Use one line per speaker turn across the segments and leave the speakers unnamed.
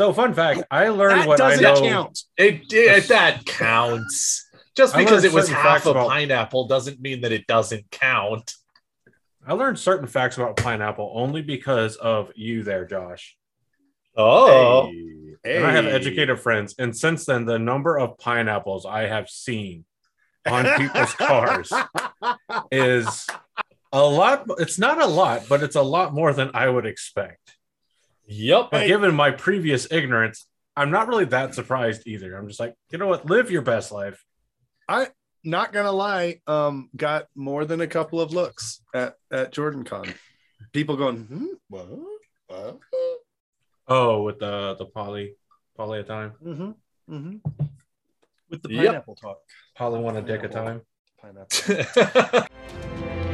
So, fun fact: I learned
That
what I
doesn't
know.
count.
It, it that counts. Just because it was half a
about-
pineapple doesn't mean that it doesn't count.
I learned certain facts about pineapple only because of you, there, Josh.
Oh,
Hey,
And I have educated friends, and since then, the number of pineapples I have seen on people's cars is a lot. It's not a lot, but it's a lot more than I would expect.
Yep.
But given my previous ignorance, I'm not really that surprised either. I'm just like, you know what? Live your best life.
I not gonna lie, um, got more than a couple of looks at at Jordan Con. People going, hmm, what? What?
Oh, with the the poly poly a time,
Mm-hmm. Mm-hmm.
with the
Yep.
pineapple talk.
poly one a dick a time.
Pineapple.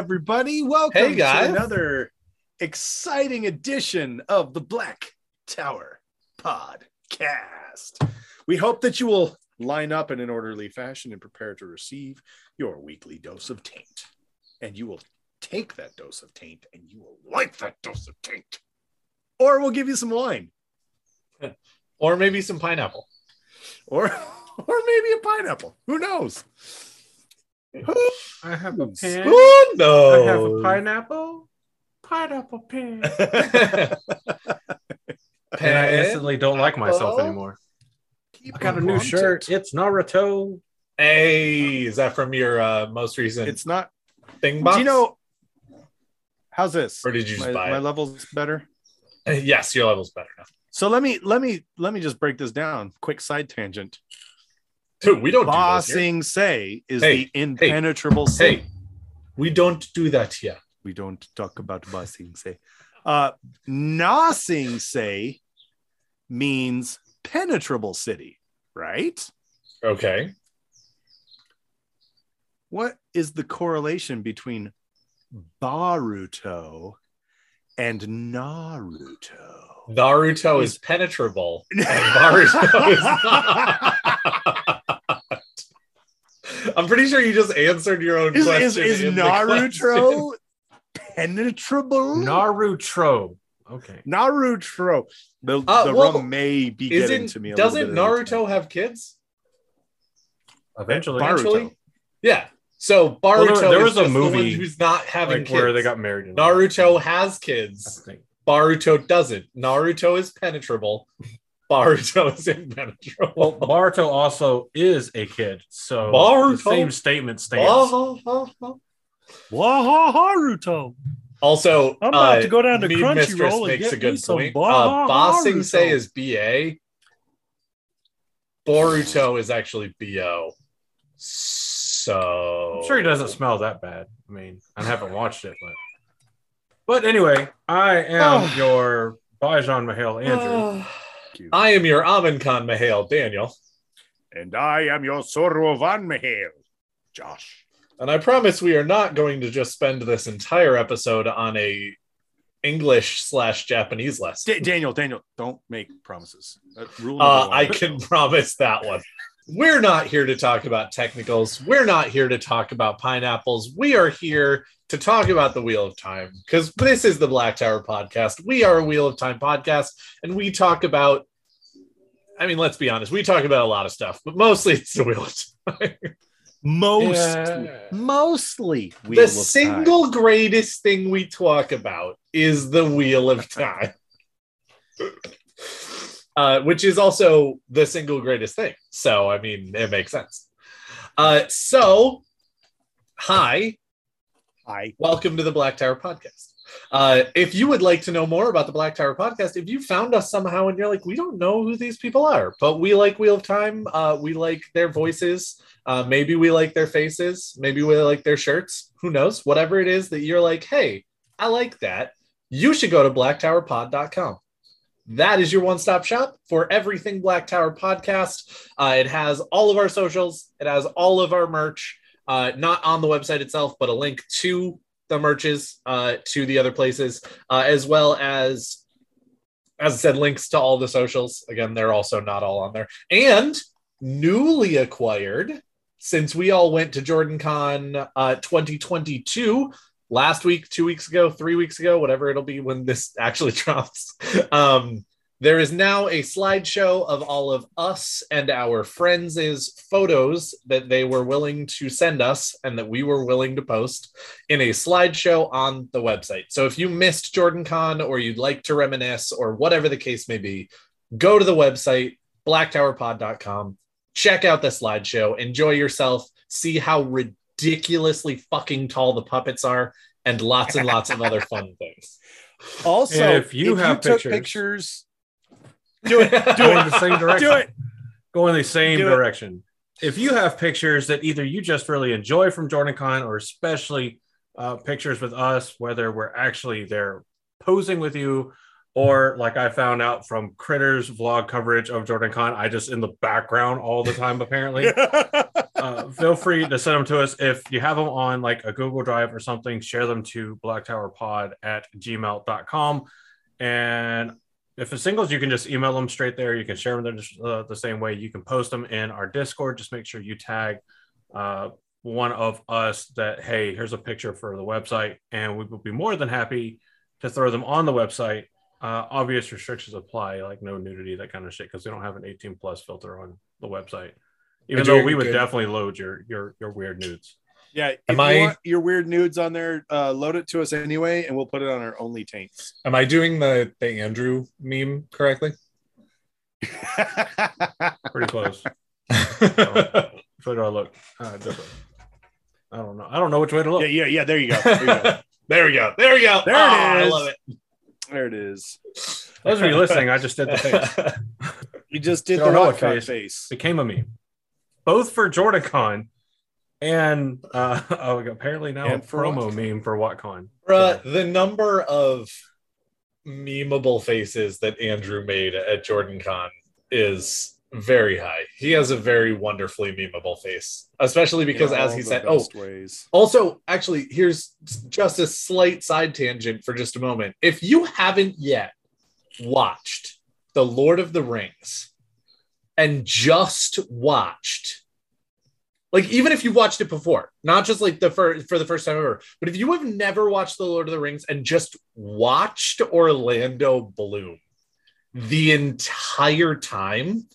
everybody. Welcome
Hey, guys.
to another exciting edition of the Black Tower Podcast. We hope that you will line up in an orderly fashion and prepare to receive your weekly dose of taint. And you will take that dose of taint and you will like that dose of taint. Or we'll give you some wine
or maybe some pineapple.
or, or maybe a pineapple. Who knows?
I have a
Who's-
pen.
No!
I have a pineapple. Pineapple pen. and I instantly don't like myself
Apple.
anymore.
Keep
I got a new
wanting
shirt.
it.
It's Naruto.
Hey, is that from your uh, most recent
It's not
thing box?
Do you know how's this?
Or did you just
my,
buy
my
it?
levels better?
yes, your level's better now.
So let me let me let me just break this down. Quick side tangent.
Dude, we don't do this here.
Bossing say is
Hey,
the impenetrable say.
Hey, we don't do that here.
We don't talk about bossing say. Uh Nossing say means penetrable city, right?
Okay.
What is the correlation between Baruto and Naruto?
Naruto is penetrable, and Naruto is not. I'm pretty sure you just answered your own
Is,
question.
is, is
in
Naruto penetrable?
Naruto. Okay.
Naruto. The,
Uh,
the
well,
rum may be getting to me. A
doesn't
bit
Naruto have kids?
Eventually.
Eventually? Yeah. So Baruto
Well, there- there
is
was a
just the one
movie,
who's not having
Like
kids.
where they got married. in
Naruto has kids.
think.
Baruto doesn't. Naruto is penetrable. Baruto is impenetrable.
Well, Baruto also is a kid, so
Baruto?
the same statement stands.
Wahaharuto.
Also,
I'm about
uh,
to go down to
Mead Mistress
Crunchyroll and
makes
get
a
me
good
some
point.
Baruto.
Uh, Bossing say is BA. Boruto is actually BO. So
I'm sure he doesn't smell that bad. I mean, I haven't watched it, but but anyway, I am your Bajan Mahale Andrew.
I am your Amin Khan Mahale, Daniel.
And I am your Zoro Van Mahale, Josh.
And I promise we are not going to just spend this entire episode on a English slash Japanese lesson.
Da- Daniel, Daniel, don't make promises. Uh, rule
Uh, I can promise that one. We're not here to talk about technicals. We're not here to talk about pineapples. We are here to talk about the Wheel of Time because this is the Black Tower podcast. We are a Wheel of Time podcast, and we talk about. I mean, let's be honest. We talk about a lot of stuff, but mostly it's the Wheel of Time.
Most,
Yeah.
mostly, Wheel
the
of Time.
single greatest thing we talk about is the Wheel of Time. uh, which is also the single greatest thing. So, I mean, it makes sense. Uh, so, hi,
hi,
welcome to the Black Tower Podcast. Uh, if you would like to know more about the Black Tower Podcast, if you found us somehow and you're like, we don't know who these people are, but we like Wheel of Time, uh, we like their voices, uh, maybe we like their faces, maybe we like their shirts, who knows? Whatever it is that you're like, hey, I like that, you should go to blacktowerpod.com. That is your one stop shop for everything Black Tower podcast. Uh, it has all of our socials, it has all of our merch, uh, not on the website itself, but a link to the merches uh, to the other places, uh, as well as, as I said, links to all the socials. Again, they're also not all on there. And newly acquired, since we all went to Jordan Con uh, 2022 last week, two weeks ago, three weeks ago, whatever it'll be when this actually drops. Um, there is now a slideshow of all of us and our friends' photos that they were willing to send us and that we were willing to post in a slideshow on the website. So if you missed Jordan Con or you'd like to reminisce or whatever the case may be, go to the website, blacktowerpod.com, check out the slideshow, enjoy yourself, see how ridiculously fucking tall the puppets are, and lots and lots of other fun things.
Also,
And if you have
took
pictures-
pictures, do it. Do
Go in
it.
the same direction.
Do it.
Go in the same
Do it.
direction. If you have pictures that either you just really enjoy from Jordan Con or especially uh, pictures with us, whether we're actually there posing with you or like I found out from Critters vlog coverage of Jordan Con, I just in the background all the time apparently. uh, feel free to send them to us if you have them on like a Google Drive or something. Share them to blacktowerpod at gmail.com. And if it's singles, you can just email them straight there. You can share them the, uh, the same way. You can post them in our Discord. Just make sure you tag uh, one of us that, hey, here's a picture for the website. And we will be more than happy to throw them on the website. Uh, obvious restrictions apply, like no nudity, that kind of shit, because we don't have an 18 plus filter on the website. Even though we would
good.
definitely load your your your weird nudes.
Yeah, if
Am
you
I-
want your weird nudes on there, uh, load it to us anyway, and we'll put it on our only taints.
Am I doing the, the Andrew meme correctly?
Pretty close. Which way do I look? Uh, different. I don't know. I don't know which way to look.
yeah, yeah, yeah. There you go. There you go.
there we go. There we go.
There it
Ah, I love it.
there it is.
Those of you listening, I just did the face.
You just did
You
the
don't
rock
what
cut
face.
face.
Became a meme, both for JordanCon and uh, oh, apparently now
And
a
for
promo meme for WOTCon.
Bruh, the number of memeable faces that Andrew made at Jordan Con is very high. He has a very wonderfully memeable face, especially because,
In
as he said, oh,
ways.
Also, actually, here's just a slight side tangent for just a moment. If you haven't yet watched The Lord of the Rings and just watched, like, even if you've watched it before, not just like the first for the first time ever, but if you have never watched The Lord of the Rings and just watched Orlando Bloom the entire time,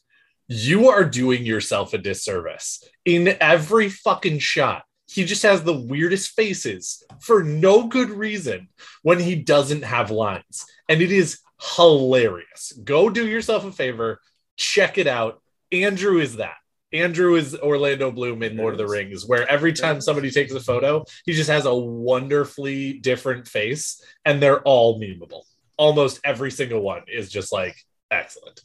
you are doing yourself a disservice. In every fucking shot, he just has the weirdest faces for no good reason when he doesn't have lines. And it is hilarious. Go do yourself a favor, check it out. Andrew is that. Andrew is Orlando Bloom in Lord of the Rings, where every time somebody takes a photo, he just has a wonderfully different face, and they're all memeable. Almost every single one is just like excellent.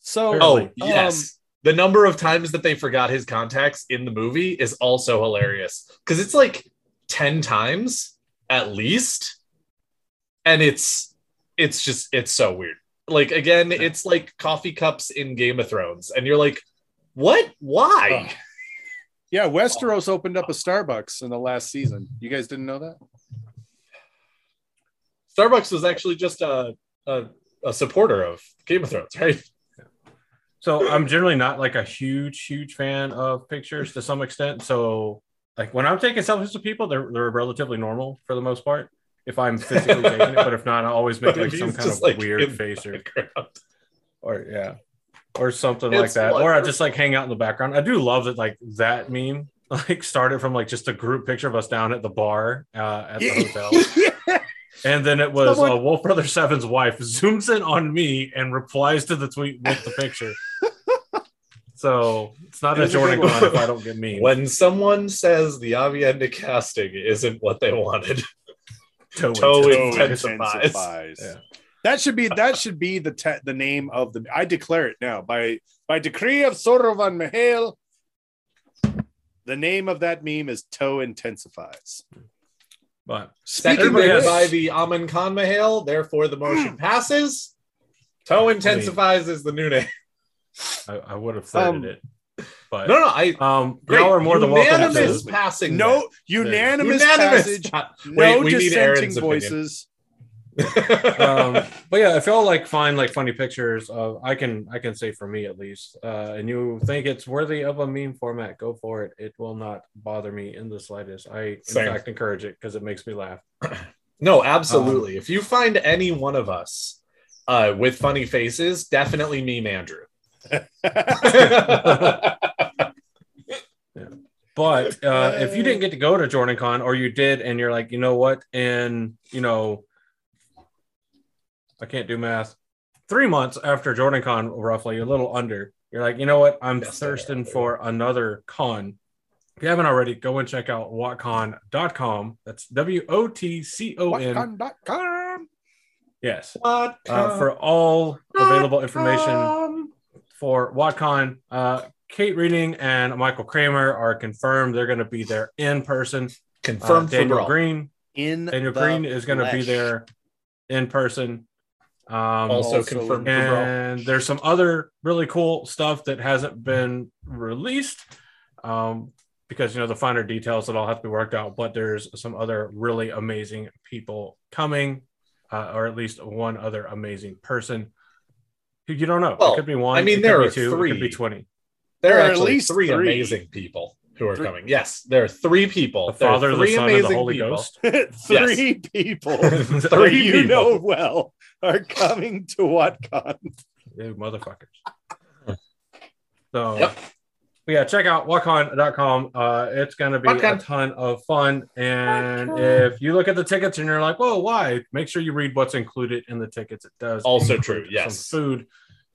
So,
Oh,
Really?
yes. the number of times that they forgot his contacts in the movie is also hilarious because it's like 10 times at least. And it's it's just it's so weird. Like again, it's like coffee cups in Game of Thrones, and you're like, what? Why? Oh.
yeah, Westeros opened up a Starbucks in the last season. You guys didn't know that?
Starbucks was actually just a, a a supporter of Game of Thrones, right?
So I'm generally not like a huge, huge fan of pictures to some extent. So like when I'm taking selfies with people, they're they're relatively normal for the most part. If I'm physically taking it, but if not, I always make like some kind of
like,
weird face or or yeah, or something like
It's
that. Or I just like hang out in the background. I do love that like that meme like started from like just a group picture of us down at the bar uh, at the hotel. And then it was
Someone-
uh, Wolf Brother Seven's wife zooms in on me and replies to the tweet with the picture. so it's not
It
a
was
Jordan
good
if I don't get mean.
When someone says the Aviendha casting isn't what they wanted,
toe,
toe
into-
intensifies.
intensifies.
Yeah.
That should be that should be the te- the name of the. I declare it now by by decree of Sorovan Mihail. The name of that meme is toe intensifies.
But
Speaking
seconded
Everybody
of
has-
by the Amin Khan Mahal, therefore the motion passes. Toe intensifies is the new name.
I, I would have threaded
Um,
it, but
No, no, I
um,
great.
y'all are more than welcome
Unanimous passing.
No unanimous,
Unanimous.
passage.
pa-
No
Wait, we need
dissenting
opinion.
voices.
Um, but yeah, if y'all like find like funny pictures of, I can I can say for me at least, uh, and you think it's worthy of a meme format, go for it. It will not bother me in the slightest. I in
Same.
fact encourage it because it makes me laugh.
No,
Um,
absolutely. if you find any one of us uh, with funny faces, definitely meme Andrew.
But uh, if you didn't get to go to Jordan Con or you did and you're like, you know what, and you know, I can't do math. Three months after Jordan Con, roughly a little under, you're like, you know what, I'm
Yes,
thirsting for another con. If you haven't already, go and check out wotcon.com. That's W O T C O N. Yes.
What?
Uh, for all available information for WOTCon. Uh, Kate Reading and Michael Kramer are confirmed. They're going to be there in person. Uh,
confirmed for
Daniel. Greene.
In
Daniel Greene is going to be there in person. Um,
Also,
Also
confirmed
and there's some other really cool stuff that hasn't been released um, because you know the finer details that all have to be worked out. But there's some other really amazing people coming, uh, or at least one other amazing person who you don't know.
Well,
it could be one.
I mean,
it
there
could
are
be two. It
three.
could be twenty.
There
There
are
are at
actually
least
three,
three.
amazing people who are
Three.
coming. Yes, there are three people.
The
There are
Father, the
three
Son, and the Holy
people.
Ghost.
Three people that
Three
you
people.
know well are coming to WOTCon.
You motherfuckers. So,
Yep.
yeah, check out wotcon.com. Uh, it's going to be a ton of fun. And if you look at the tickets and you're like, whoa, why? Make sure you read what's included in the tickets. It does
Also
include
true,
some
yes.
food.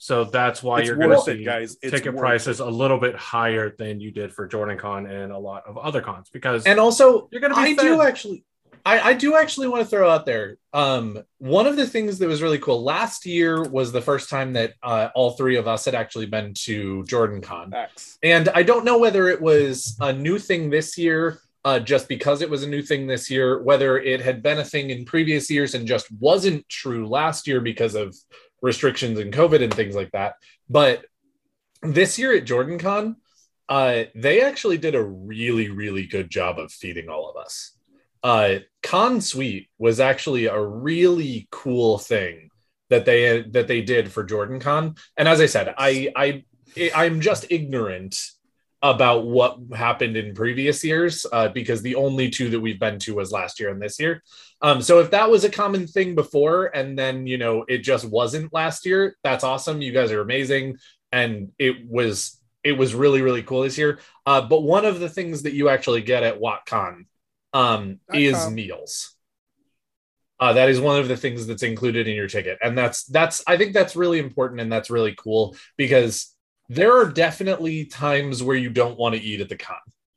So that's why
It's
you're going to
worth it,
see
guys. It's
ticket
worth
prices a little bit higher than you did for Jordan Con and a lot of other cons because
And also,
you're going to be
I
fed.
do actually, I, I do actually want to throw out there. Um, one of the things that was really cool last year was the first time that uh, all three of us had actually been to Jordan Con.
Facts.
And I don't know whether it was a new thing this year, uh, just because it was a new thing this year, whether it had been a thing in previous years and just wasn't true last year because of restrictions and COVID and things like that. But this year at Jordan Con, uh, they actually did a really, really good job of feeding all of us. Uh, Con Suite was actually a really cool thing that they that they did for Jordan Con. And as I said, I I I'm just ignorant about what happened in previous years uh, because the only two that we've been to was last year and this year. Um, so if that was a common thing before and then you know it just wasn't last year, that's awesome. You guys are amazing, and it was it was really really cool this year. Uh, but one of the things that you actually get at WOTCon um, is
.com.
meals. Uh, that is one of the things that's included in your ticket, and that's that's I think that's really important and that's really cool because there are definitely times where you don't want to eat at the con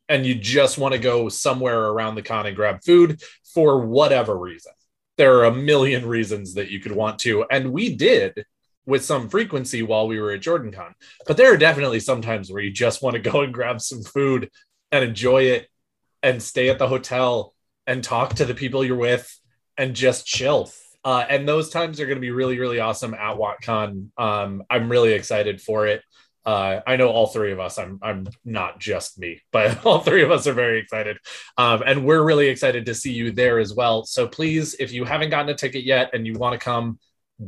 and you just want to go somewhere around the con and grab food for whatever reason. There are a million reasons that you could want to, and we did with some frequency while we were at Jordan Con. But there are definitely some times where you just want to go and grab some food and enjoy it and stay at the hotel and talk to the people you're with and just chill. Uh, and those times are going to be really, really awesome at WOTCon. Um, I'm really excited for it. Uh, I know all three of us. I'm I'm not just me, but all three of us are very excited, um, and we're really excited to see you there as well. So please, if you haven't gotten a ticket yet and you want to come,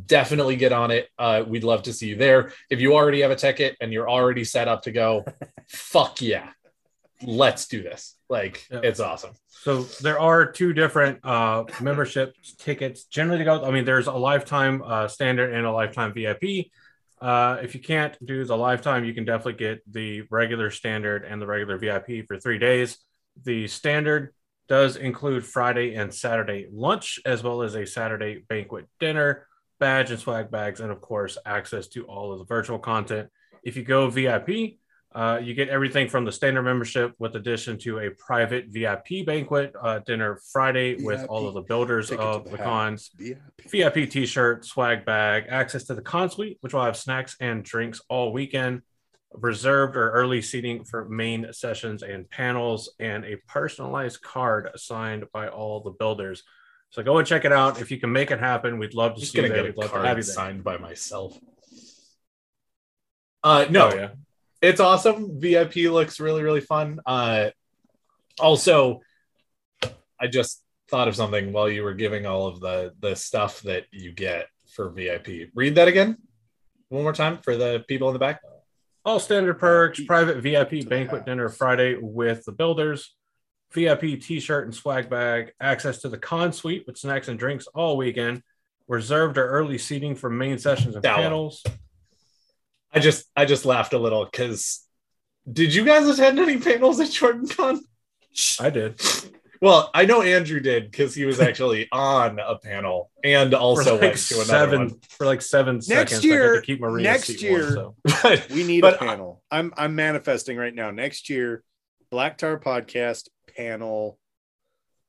definitely get on it. Uh, we'd love to see you there. If you already have a ticket and you're already set up to go, fuck yeah, let's do this. Like
Yeah.
it's awesome.
So there are two different uh, membership tickets generally to go. I mean, there's a lifetime uh, standard and a lifetime VIP. Uh, if you can't do the lifetime, you can definitely get the regular standard and the regular VIP for three days. The standard does include Friday and Saturday lunch, as well as a Saturday banquet dinner, badge and swag bags, and of course, access to all of the virtual content. If you go VIP, uh, you get everything from the standard membership with addition to a private VIP banquet uh, dinner Friday with
VIP.
all of the builders
Ticket to
of
the
the cons,
VIP.
VIP t-shirt, swag bag, access to the con suite, which will have snacks and drinks all weekend, reserved or early seating for main sessions and panels, and a personalized card signed by all the builders. So go and check it out. If you can make it happen, we'd love
I'm
to see you there.
get
We'd
a
love to have you
card
there.
signed by myself. Uh, no,
Oh, yeah.
It's awesome. VIP looks really, really fun. Uh, also, I just thought of something while you were giving all of the the stuff that you get for VIP. Read that again, one more time for the people in the back.
All standard perks, private VIP banquet dinner Friday with the builders, VIP t-shirt and swag bag, access to the con suite with snacks and drinks all weekend, reserved or early seating for main sessions and
That one.
Panels.
I just I just laughed a little because did you guys attend any panels at Jordan Con?
I did.
Well, I know Andrew did because he was actually on a panel and also
for like
went to another
seven
one.
for like seven seconds. I
year-
to keep Maria's
next
seat
year-
warm, so.
We need
But
a panel. I'm I'm manifesting right now. Next year, Black Tower podcast panel.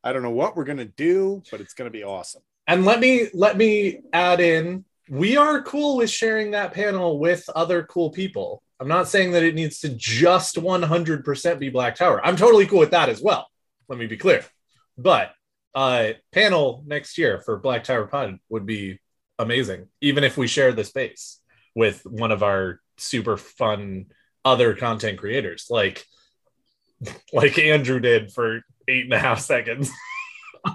I don't know what we're gonna do, but it's gonna be awesome.
and let me let me add in we are cool with sharing that panel with other cool people. I'm not saying that it needs to just 100% be Black Tower. I'm totally cool with that as well. Let me be clear. But uh panel next year for Black Tower Pod would be amazing, even if we share the space with one of our super fun other content creators, like like Andrew did for eight and a half seconds.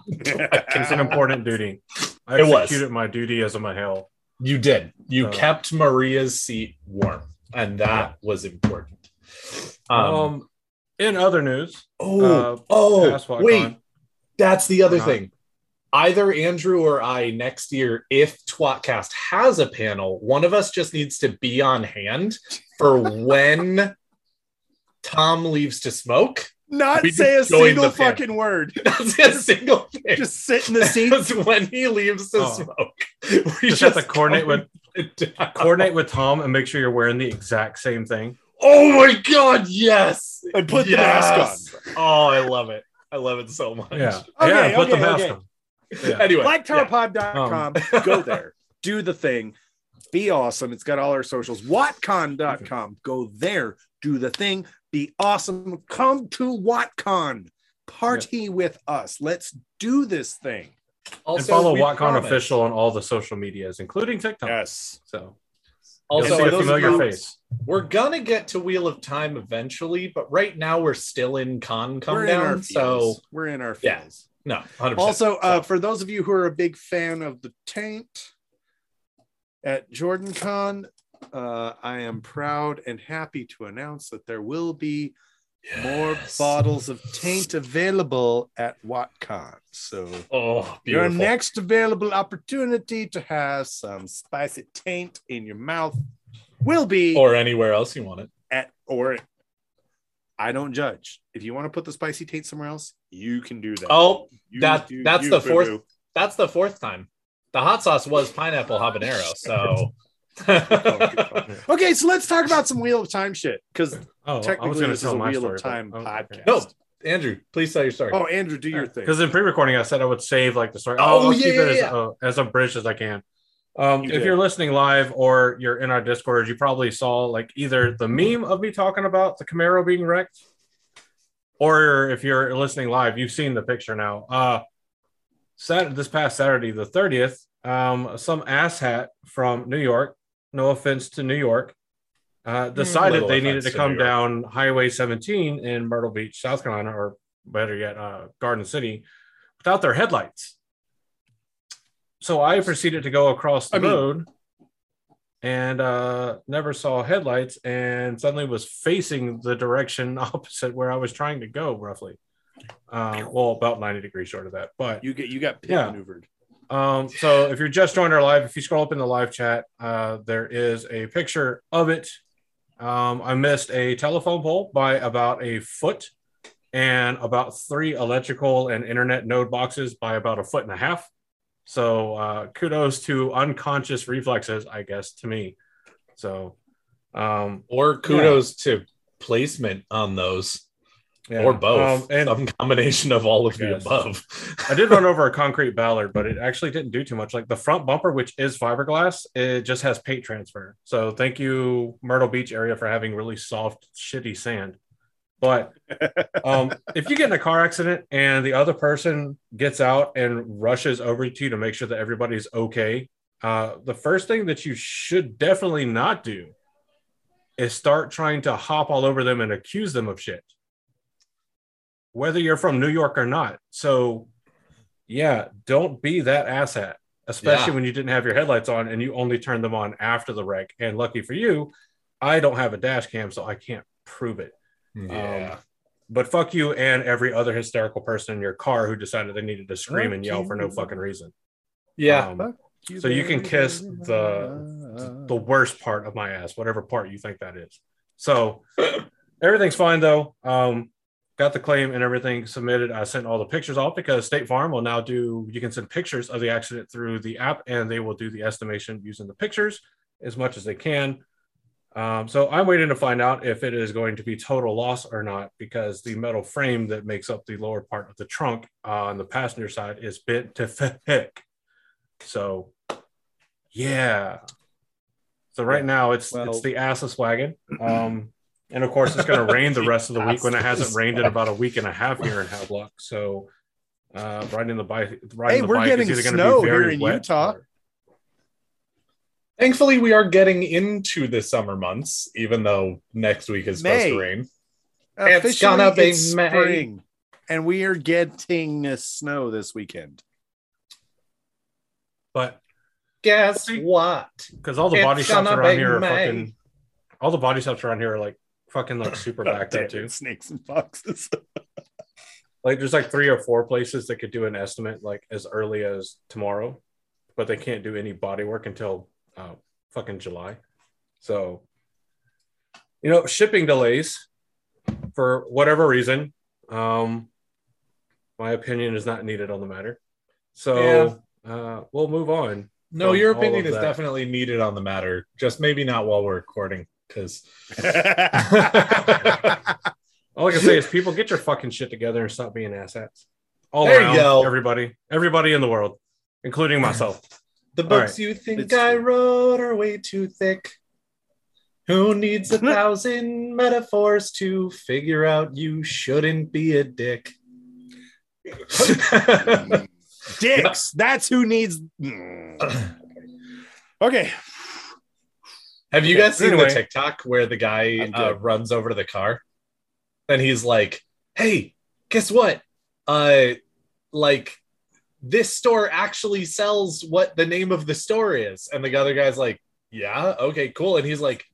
It's an important duty. I
It was.
executed my duty as a Mahale.
You did. You
Uh,
kept Maria's seat warm, and that was important. Um,
Um, in other news,
oh,
uh,
oh, wait, that's the other thing. Either Andrew or I next year, if Twatcast has a panel, one of us just needs to be on hand for when Tom leaves to smoke.
Not
We
say a single fucking word.
That's a single thing.
Just sit in the seat.
When he leaves the
Oh.
smoke. We
Just have to coordinate
count it down.
coordinate with Tom and make sure you're wearing the exact same thing.
Oh my god, yes.
And put the mask
on. Oh, I love it. I love it so much.
Yeah,
Okay,
yeah. Put the
okay,
mask
okay.
on. Yeah.
Anyway, yeah.
blacktowerpod.com. Go there. Do the thing. Be awesome. It's got all our socials. Wotcon.com. Go there. Do the thing. Be awesome. Come to WOTCon. Party with us. Let's do this thing.
also,
and follow
we
WOTCon
promise-
official on all the social medias, including TikTok.
Yes.
So
Also,
you'll see a familiar
of you-
face.
We're gonna get to Wheel of Time eventually, but right now we're still in con come
We're in
down. So
we're in our
Yeah.
feels.
no, 100%.
Also, uh, for those of you who are a big fan of the taint at Jordan Con, uh, I am proud and happy to announce that there will be more bottles of taint available at WOTCon. So
Oh,
your next available opportunity to have some spicy taint in your mouth will be
or anywhere else you want it.
at or I don't judge. If you want to put the spicy taint somewhere else, you can do that.
Oh,
You
that-
do
that's
you,
the fourth-
boo-boo.
that's the fourth time. The hot sauce was pineapple habanero. So
Okay, so let's talk about some Wheel of Time shit because
Oh, I was
technically
going
this
to
is a
my
Wheel
story.
of Time
but- oh,
podcast.
okay.
No. Andrew, please tell your story.
Oh, Andrew, do your thing.
Because in pre-recording, I said I would save like the story.
Oh,
I'll, I'll
yeah,
keep
yeah,
it as,
yeah.
uh, as abridged as I can. Um,
You
if
did.
you're listening live or you're in our Discord, you probably saw like either the meme of me talking about the Camaro being wrecked, or if you're listening live, you've seen the picture now. Uh, Sat this past Saturday, the 30th, um, some asshat from New York. No offense to New York. Uh, decided
Little
they needed to
to
come
York.
down Highway 17 in Myrtle Beach, South Carolina, or better yet, uh, Garden City, without their headlights. So I proceeded to go across the
I mean-
road and uh, never saw headlights, and suddenly was facing the direction opposite where I was trying to go, roughly. Um, well, about 90 degrees short of that, but
You get you got pit
Yeah.
maneuvered.
Um, so if you're just joining our live, if you scroll up in the live chat, uh, there is a picture of it. Um, I missed a telephone pole by about a foot and about three electrical and internet node boxes by about a foot and a half. So uh, kudos to unconscious reflexes, I guess, to me. So um,
Or kudos to placement on those,
yeah.
or both,
Um, and
some combination of all of the above.
I did run over a concrete ballard, but it actually didn't do too much. Like the front bumper, which is fiberglass, it just has paint transfer. So thank you, Myrtle Beach area, for having really soft, shitty sand. But um, if you get in a car accident and the other person gets out and rushes over to you to make sure that everybody's okay, uh, the first thing that you should definitely not do is start trying to hop all over them and accuse them of shit, whether you're from New York or not. So, yeah, don't be that asshat, especially
Yeah.
when you didn't have your headlights on and you only turned them on after the wreck. And lucky for you, I don't have a dash cam, so I can't prove it.
Yeah.
Um, but fuck you and every other hysterical person in your car who decided they needed to scream and yell for no fucking reason.
yeah.
Um, so you can kiss the the worst part of my ass, whatever part you think that is. So everything's fine though. Um, got the claim and everything submitted. I sent all the pictures off because State Farm will now do. You can send pictures of the accident through the app, and they will do the estimation using the pictures as much as they can. Um, so I'm waiting to find out if it is going to be total loss or not because the metal frame that makes up the lower part of the trunk uh, on the passenger side is bent to thick. So, yeah. So right now it's
Well-
it's the assless wagon, um, and of course it's going to rain the rest of the week when it hasn't rained in about a week and a half here in Havelock. So, uh, riding the bike, riding
Hey,
the
we're
bike
getting
is either going
snow
to be
here
very
in
wet
Utah.
or-
Thankfully, we are getting into the summer months, even though next week is supposed to rain. It's gonna be
it's
May.
spring, and we are getting uh, snow this weekend.
But
Guess what?
because all the
It's
body shops around
be
here are
May.
fucking, all the body shops around here are like fucking like super backed up too.
Snakes and foxes.
Like there's like three or four places that could do an estimate like as early as tomorrow, but they can't do any body work until uh, fucking July. So, you know, shipping delays for whatever reason. Um, my opinion is not needed on the matter. So uh, we'll move on.
No, your opinion is
that.
definitely needed on the matter. Just maybe not while we're recording, because
All I can say is, people get your fucking shit together and stop being asshats. All
There you
around,
go.
everybody, everybody in the world, including myself.
the books
right.
you think
It's
I
true.
wrote are way too thick. Who needs a thousand metaphors to figure out you shouldn't be a dick?
Dicks. That's who needs. Okay.
Have you guys seen
anyway.
the TikTok where the guy uh, runs over to the car and he's like, "Hey, guess what? Uh, like this store actually sells what the name of the store is." And the other guy's like, "Yeah, okay, cool." And he's like,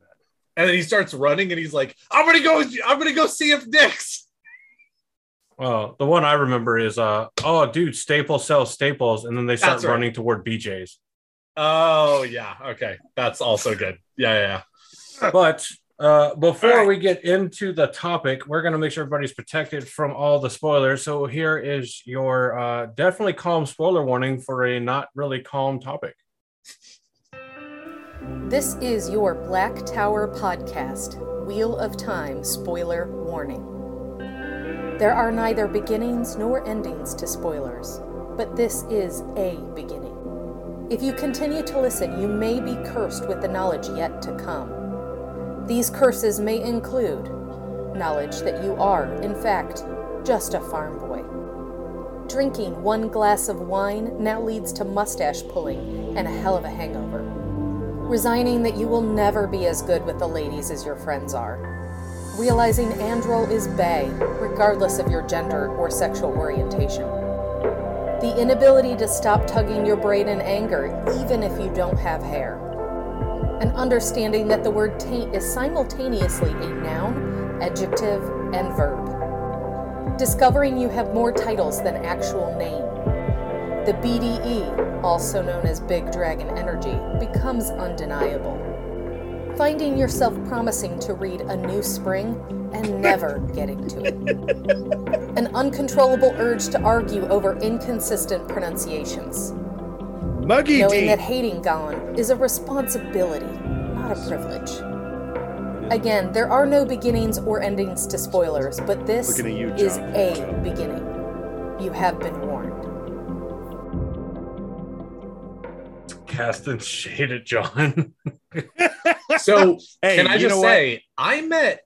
and then he starts running and he's like, "I'm gonna go. I'm gonna go see if Dick's."
Well, the one I remember is, uh, oh, dude, Staples sells Staples, and then they start
right.
running toward BJ's.
Oh yeah, okay, that's also good. Yeah, yeah. yeah.
But uh, before
All right.
we get into the topic, we're going to make sure everybody's protected from all the spoilers. So here is your uh, definitely calm spoiler warning for a not really calm topic.
This is your Black Tower podcast, Wheel of Time spoiler warning. There are neither beginnings nor endings to spoilers, but this is a beginning. If you continue to listen, you may be cursed with the knowledge yet to come. These curses may include knowledge that you are, in fact, just a farm boy. Drinking one glass of wine now leads to mustache pulling and a hell of a hangover resigning that you will never be as good with the ladies as your friends are, realizing Androl is bae, regardless of your gender or sexual orientation, the inability to stop tugging your braid in anger, even if you don't have hair, an understanding that the word taint is simultaneously a noun, adjective, and verb, discovering you have more titles than actual name. The BDE, also known as Big Dragon Energy, becomes undeniable. Finding yourself promising to read A New Spring and never getting to it. An uncontrollable urge to argue over inconsistent pronunciations.
Muggy
Knowing that hating Gawyn is a responsibility, not a privilege. Again, there are no beginnings or endings to spoilers, but this
you,
is a beginning. You have been
Casting shade at John.
So
Hey,
can I just
know what?
say, I met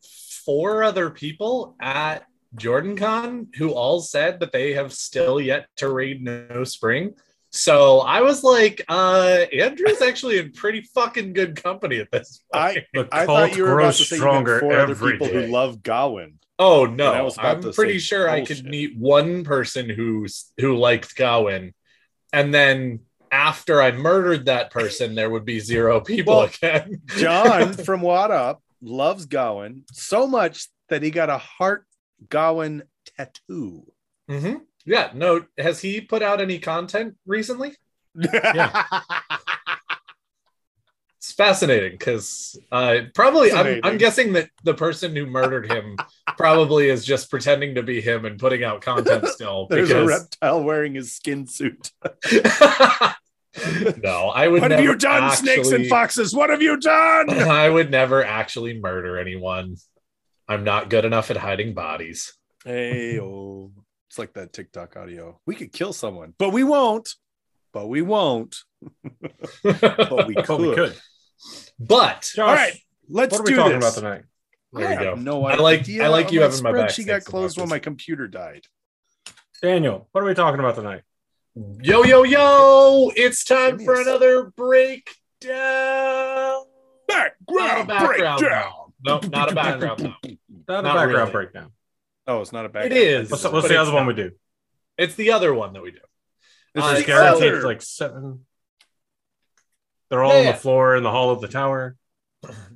four other people at JordanCon who all said that they have still yet to read No Spring. So I was like, uh, Andrew's actually in pretty fucking good company at this point.
I I thought you were about
grows
to say you
stronger
four other people
day.
who love Gawyn.
oh
And I
no,
was
I'm pretty
say
sure I could meet one person who's who liked Gawyn, and then after I murdered that person, there would be zero people
Well,
again.
John from What Up loves Gawyn so much that he got a heart Gawyn tattoo.
hmm Yeah, no. Has he put out any content recently?
yeah.
It's fascinating because uh, probably I'm, I'm guessing that the person who murdered him probably is just pretending to be him and putting out content still.
There's a reptile wearing his skin suit.
No, I would.
What have you done, snakes and foxes? What have you done?
I would never actually murder anyone. I'm not good enough at hiding bodies.
Hey, oh, it's like that TikTok audio. We could kill someone, but we won't. But we won't. But we
But
could.
we could.
but
Josh,
All right, let's
what are
do
we talking
this.
about tonight?
There
I
you
have
go.
No
I like-
idea.
I like you
my
having my back,
She got
snakes
closed when my computer died.
Daniel, what are we talking about tonight?
Yo, yo, yo! It's time for another breakdown.
Background
background
breakdown.
No, not a background. No.
Not,
Not
a background
really.
breakdown.
Oh, it's not a background.
It is.
What's, what's the
it's
other one we do?
It's the other one that we do.
This
Uh,
is
There's
it's
guaranteed
other-
like seven. They're all
Yeah,
on the floor in the hall of the tower.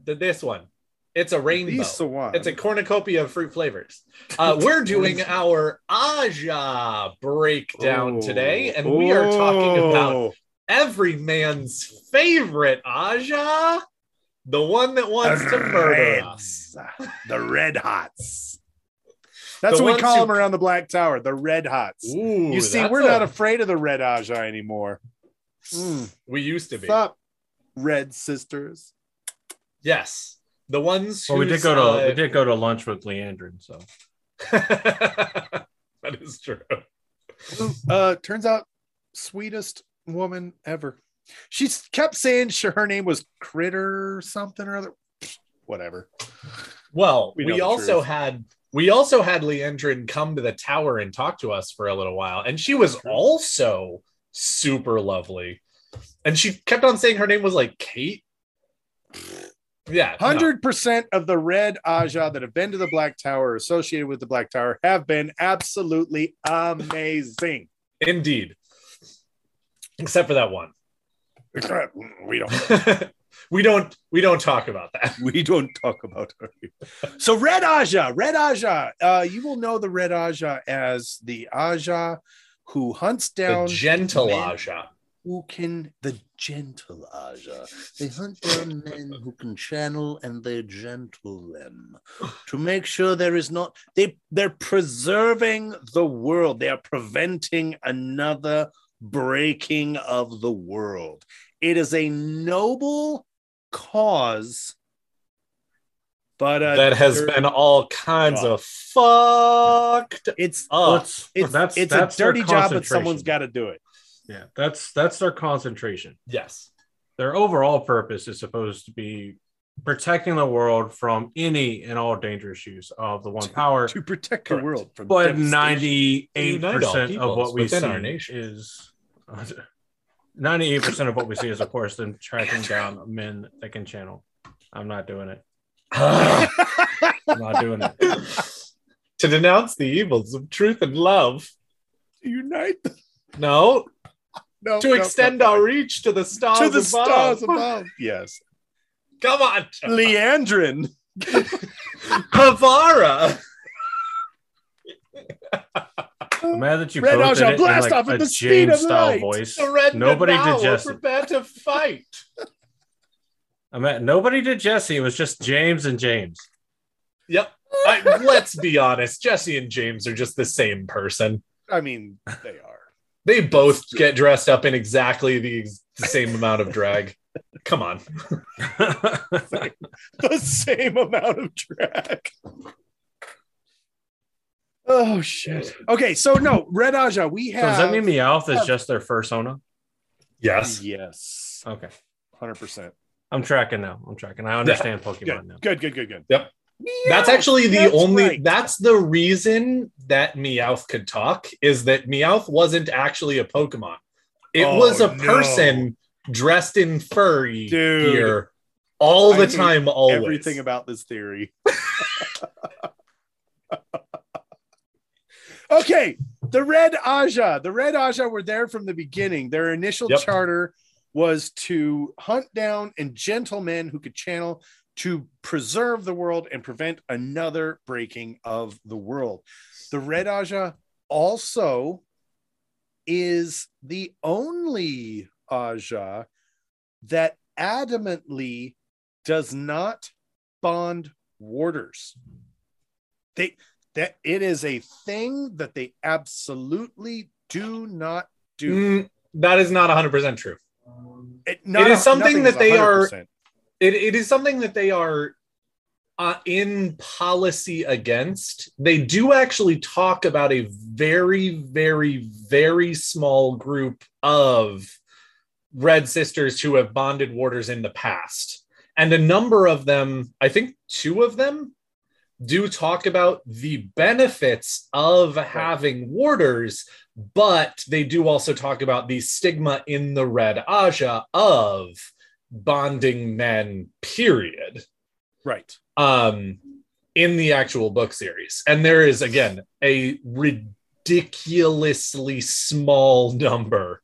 The, this one. It's a rainbow.
These the one.
It's a cornucopia of fruit flavors. Uh, we're doing our Ajah breakdown
Oh.
today, and we are talking about every man's favorite Ajah, the one that wants
The
to murder us.
The red hots. That's
The
what we call
who-
them around the Black Tower. The red hots.
Ooh,
you see, we're
a-
not afraid of the red Ajah anymore. Mm.
We used to be.
Up, red sisters?
Yes, the ones.
Well, we did go to
uh,
we did go to lunch with Leandrin, so
that is true.
Uh, turns out, sweetest woman ever. She kept saying she, her name was Critter or something or other. Whatever.
Well,
We
we, also
truth.
had we also had Leandrin come to the tower and talk to us for a little while, and she was also super lovely. And she kept on saying her name was like Kate. Yeah.
Hundred percent of the red Ajah that have been to the Black Tower associated with the Black Tower have been absolutely amazing.
indeed, except for that one.
we don't.
we don't we don't talk about that.
We don't talk about her. So Red Ajah, Red Ajah, uh, you will know the Red Ajah as the Ajah who hunts
The
down
gentle
men
Ajah.
Who can the gentle Ajah. They hunt down men who can channel and they gentle them to make sure there is not they they're preserving the world. They are preventing another breaking of the world. It is a noble cause, but uh,
that has been all kinds of fucked
it's
up.
it's it's,
that's-
it's
that's
a dirty job, but someone's got to do it.
Yeah, that's that's their concentration.
Yes.
Their overall purpose is supposed to be protecting the world from any and all dangerous use of the one power.
to protect
Correct.
the world from
But 98% of what we
within
see
our nation.
is ninety-eight percent of what we see is, of course, them tracking down men that can channel. I'm not doing it. I'm not doing it.
to denounce the evils of truth and love.
unite. the-
No,
No,
to
no,
extend
no,
our reach to the stars
to the
above.
stars above. Yes,
Come on,
Leandrin.
Pevara.
I'm mad that you
Red
both
Ajah,
did it in like
off
a
at the speed
James
of
style
light.
voice.
The red
Nobody did
Nadal,
Jesse.
Prepare to fight.
I'm at nobody did Jesse. It was just James and James.
Yep. I, let's be honest. Jesse and James are just the same person.
I mean, they are.
They both get dressed up in exactly the, the same amount of drag. Come on.
the same amount of drag. Oh shit. Okay, so no, Red Ajah, we
So
have
does that mean Meowth is just their fursona?
Yes.
Yes.
Okay.
Hundred percent.
I'm tracking now. I'm tracking. I understand
Good.
Pokemon now.
Good, good, good, good.
Yep. That's actually the
That's
only
right.
that's the reason that Meowth could talk is that Meowth wasn't actually a Pokemon. It
Oh,
was a
no.
person dressed in furry
Dude.
gear all the
hate
time, always.
everything about this theory. okay, the Red Ajah. The Red Ajah were there from the beginning. Their initial
Yep.
charter was to hunt down and gentlemen who could channel to preserve the world and prevent another breaking of the world. The Red Ajah also is the only Ajah that adamantly does not bond warders. They that it is a thing that they absolutely do not do.
Mm, that is not 100% true.
It,
It is something that they are-
100%.
It, it is something that they are uh, in policy against. They do actually talk about a very, very, very small group of Red Sisters who have bonded warders in the past. And a number of them, I think two of them, do talk about the benefits of having warders, but they do also talk about the stigma in the Red Ajah of bonding men, period
right.
um in the actual book series and there is again a ridiculously small number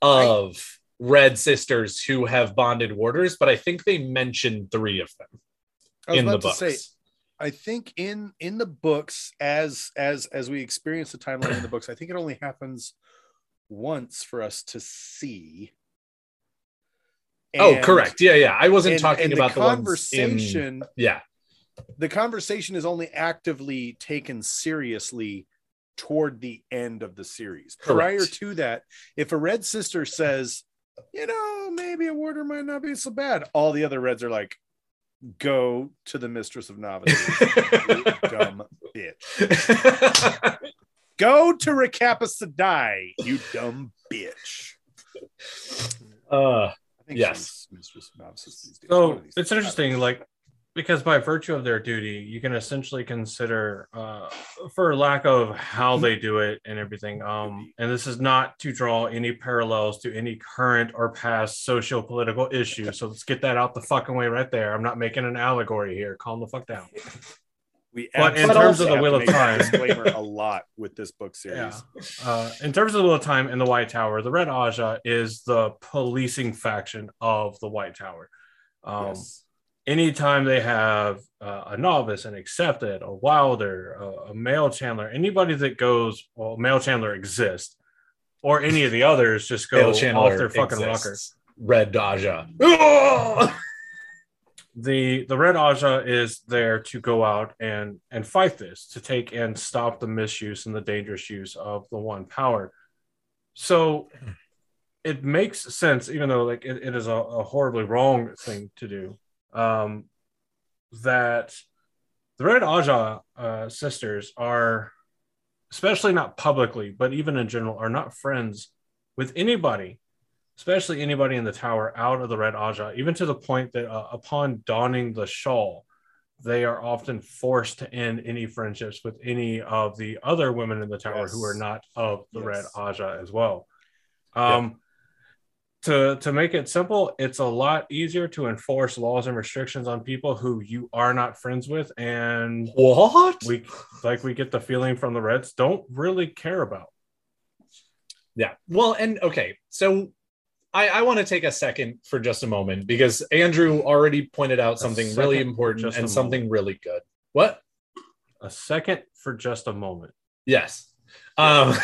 of red sisters who have bonded warders but i think they mentioned three of them in the books
say, I think in in the books, as as as we experience the timeline in the books, I think it only happens once for us to see.
Oh correct yeah yeah i wasn't
and-
talking
and
about
the
the, ones in
conversation.
yeah
the conversation is only actively taken seriously toward the end of the series.
Correct.
Prior to that, if a red sister says, you know, maybe a warder might not be so bad, all the other reds are like, go to the mistress of novices, you dumb bitch. Go to Recapacity, you dumb bitch.
uh
I think
Yes.
she's mistress of novices these days.
So
these
it's interesting, like because by virtue of their duty, you can essentially consider, uh, for lack of how they do it and everything. Um, and this is not to draw any parallels to any current or past socio-political issues. So let's get that out the fucking way right there. I'm not making an allegory here. Calm the fuck down.
We
But in
terms of
the
have
Wheel of Time-
disclaimer a lot with this book series.
Yeah. Uh, in terms of the Wheel of Time and the White Tower, the Red Ajah is the policing faction of the White Tower. Um,
Yes.
anytime they have uh, a novice, an accepted, a wilder, a, a male channeler, anybody that goes, well, male channeler exists, or any of the others just go
Dale
off
Chandler
their fucking
exists.
rocker.
red daja
The the Red Ajah is there to go out and and fight this, to take and stop the misuse and the dangerous use of the one power. So it makes sense, even though like it, it is a, a horribly wrong thing to do. Um, that the Red Ajah uh, sisters are, especially not publicly, but even in general, are not friends with anybody, especially anybody in the tower out of the Red Ajah, even to the point that uh, upon donning the shawl, they are often forced to end any friendships with any of the other women in the tower who are not of the Red Ajah as well. Um, to to make it simple, it's a lot easier to enforce laws and restrictions on people who you are not friends with, and
what
we like we get the feeling from the Reds don't really care about.
Yeah. Well, and okay, so I, I want to take a second for just a moment because Andrew already pointed out something really important and something
moment.
really good. What?
A second for just a moment.
Yes. Um,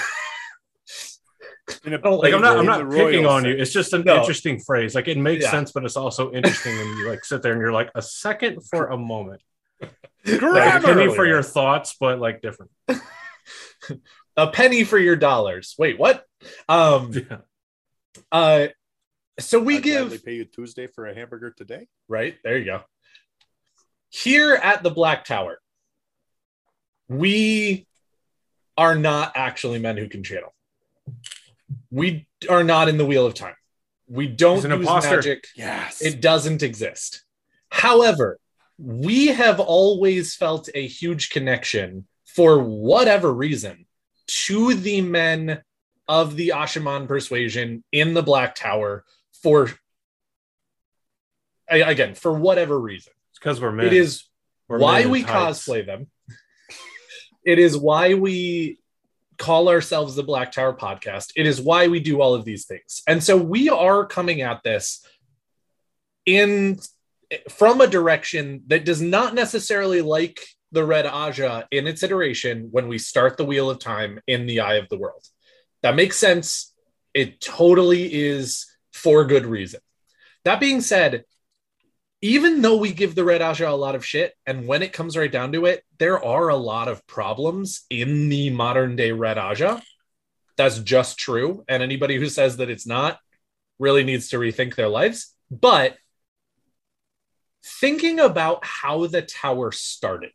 In a-
don't
Like I'm not I'm not
the
picking
royal
on you. It's just an
No.
interesting phrase. Like it makes
Yeah.
sense, but it's also interesting when you like sit there and you're like a second for a moment. Like a penny for your thoughts, but like different.
a penny for your dollars. Wait, what? Um,
Yeah.
uh, so we
I'd
give
gladly pay you Tuesday for a hamburger today.
right there you go here at the black tower we are not actually men who can channel we are not in the wheel of time we don't
an
use
imposter.
magic
Yes.
it doesn't exist however we have always felt a huge connection for whatever reason to the men of the Asha'man persuasion in the Black Tower for again for whatever reason.
It's because we're men.
It is
We're
why we
tights.
cosplay them. it is why we call ourselves the Black Tower podcast. It is why we do all of these things. And so we are coming at this in from a direction that does not necessarily like the Red Ajah in its iteration when we start the Wheel of Time in the Eye of the World. That makes sense. It totally is for good reason. That being said, even though we give the Red Ajah a lot of shit, and when it comes right down to it, there are a lot of problems in the modern day Red Ajah. That's just true. And anybody who says that it's not really needs to rethink their lives. But thinking about how the tower started,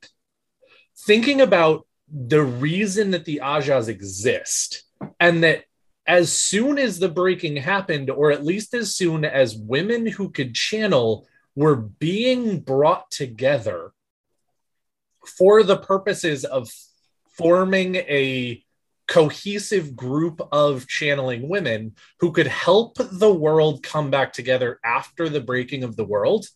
thinking about the reason that the Ajahs exist, and that as soon as the breaking happened, or at least as soon as women who could channel were being brought together for the purposes of forming a cohesive group of channeling women who could help the world come back together after the breaking of the world.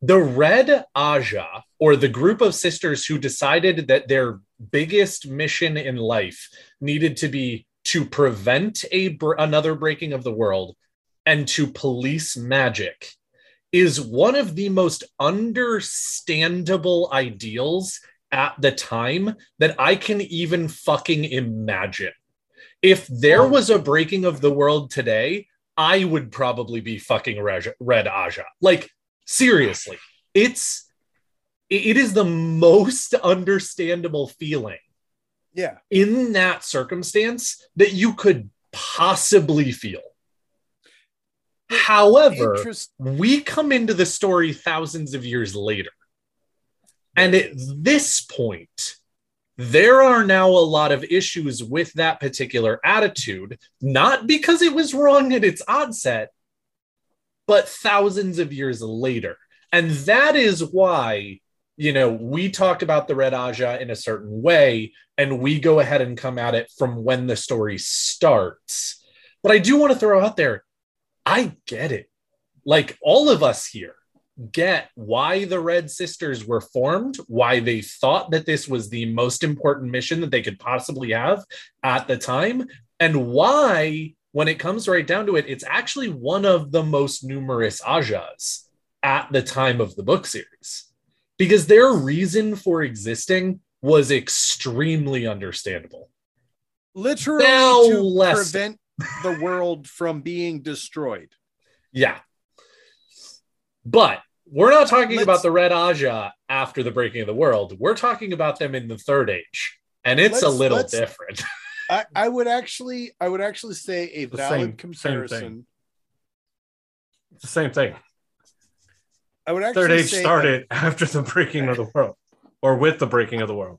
The Red Ajah, or the group of sisters who decided that their biggest mission in life needed to be to prevent a br- another breaking of the world and to police magic is one of the most understandable ideals at the time that I can even fucking imagine. If there was a breaking of the world today, I would probably be fucking Red, Red Ajah. Like, seriously, it's it it is the most understandable feeling
Yeah.
in that circumstance that you could possibly feel. However, we come into the story thousands of years later. And at this point, there are now a lot of issues with that particular attitude, not because it was wrong at its onset, but thousands of years later. And that is why, you know, we talked about the Red Ajah in a certain way, and we go ahead and come at it from when the story starts. But I do want to throw out there I get it. Like all of us here get why the Red Sisters were formed, why they thought that this was the most important mission that they could possibly have at the time, and why, when it comes right down to it, it's actually one of the most numerous Ajahs at the time of the book series. Because their reason for existing was extremely understandable.
literally
Now
to
less.
prevent the world from being destroyed.
Yeah. But we're not talking
Let's-
about the Red Ajah after the breaking of the world. We're talking about them in the third age. And it's a
Let's-
little different.
I, I would actually, I would actually say a
The
valid
same- same
comparison.
thing. It's the same thing.
I would actually
Third age
say
started after the breaking of the world, or with the breaking of the world.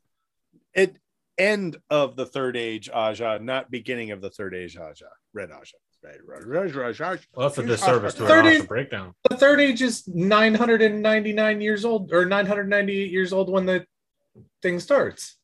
at end of the third age Ajah, not beginning of the third age Ajah. Red Ajah. Right, right, right, right, right.
Well, that's a disservice to
Third age-
breakdown.
the third age is 999 years old or 998 years old when the thing starts.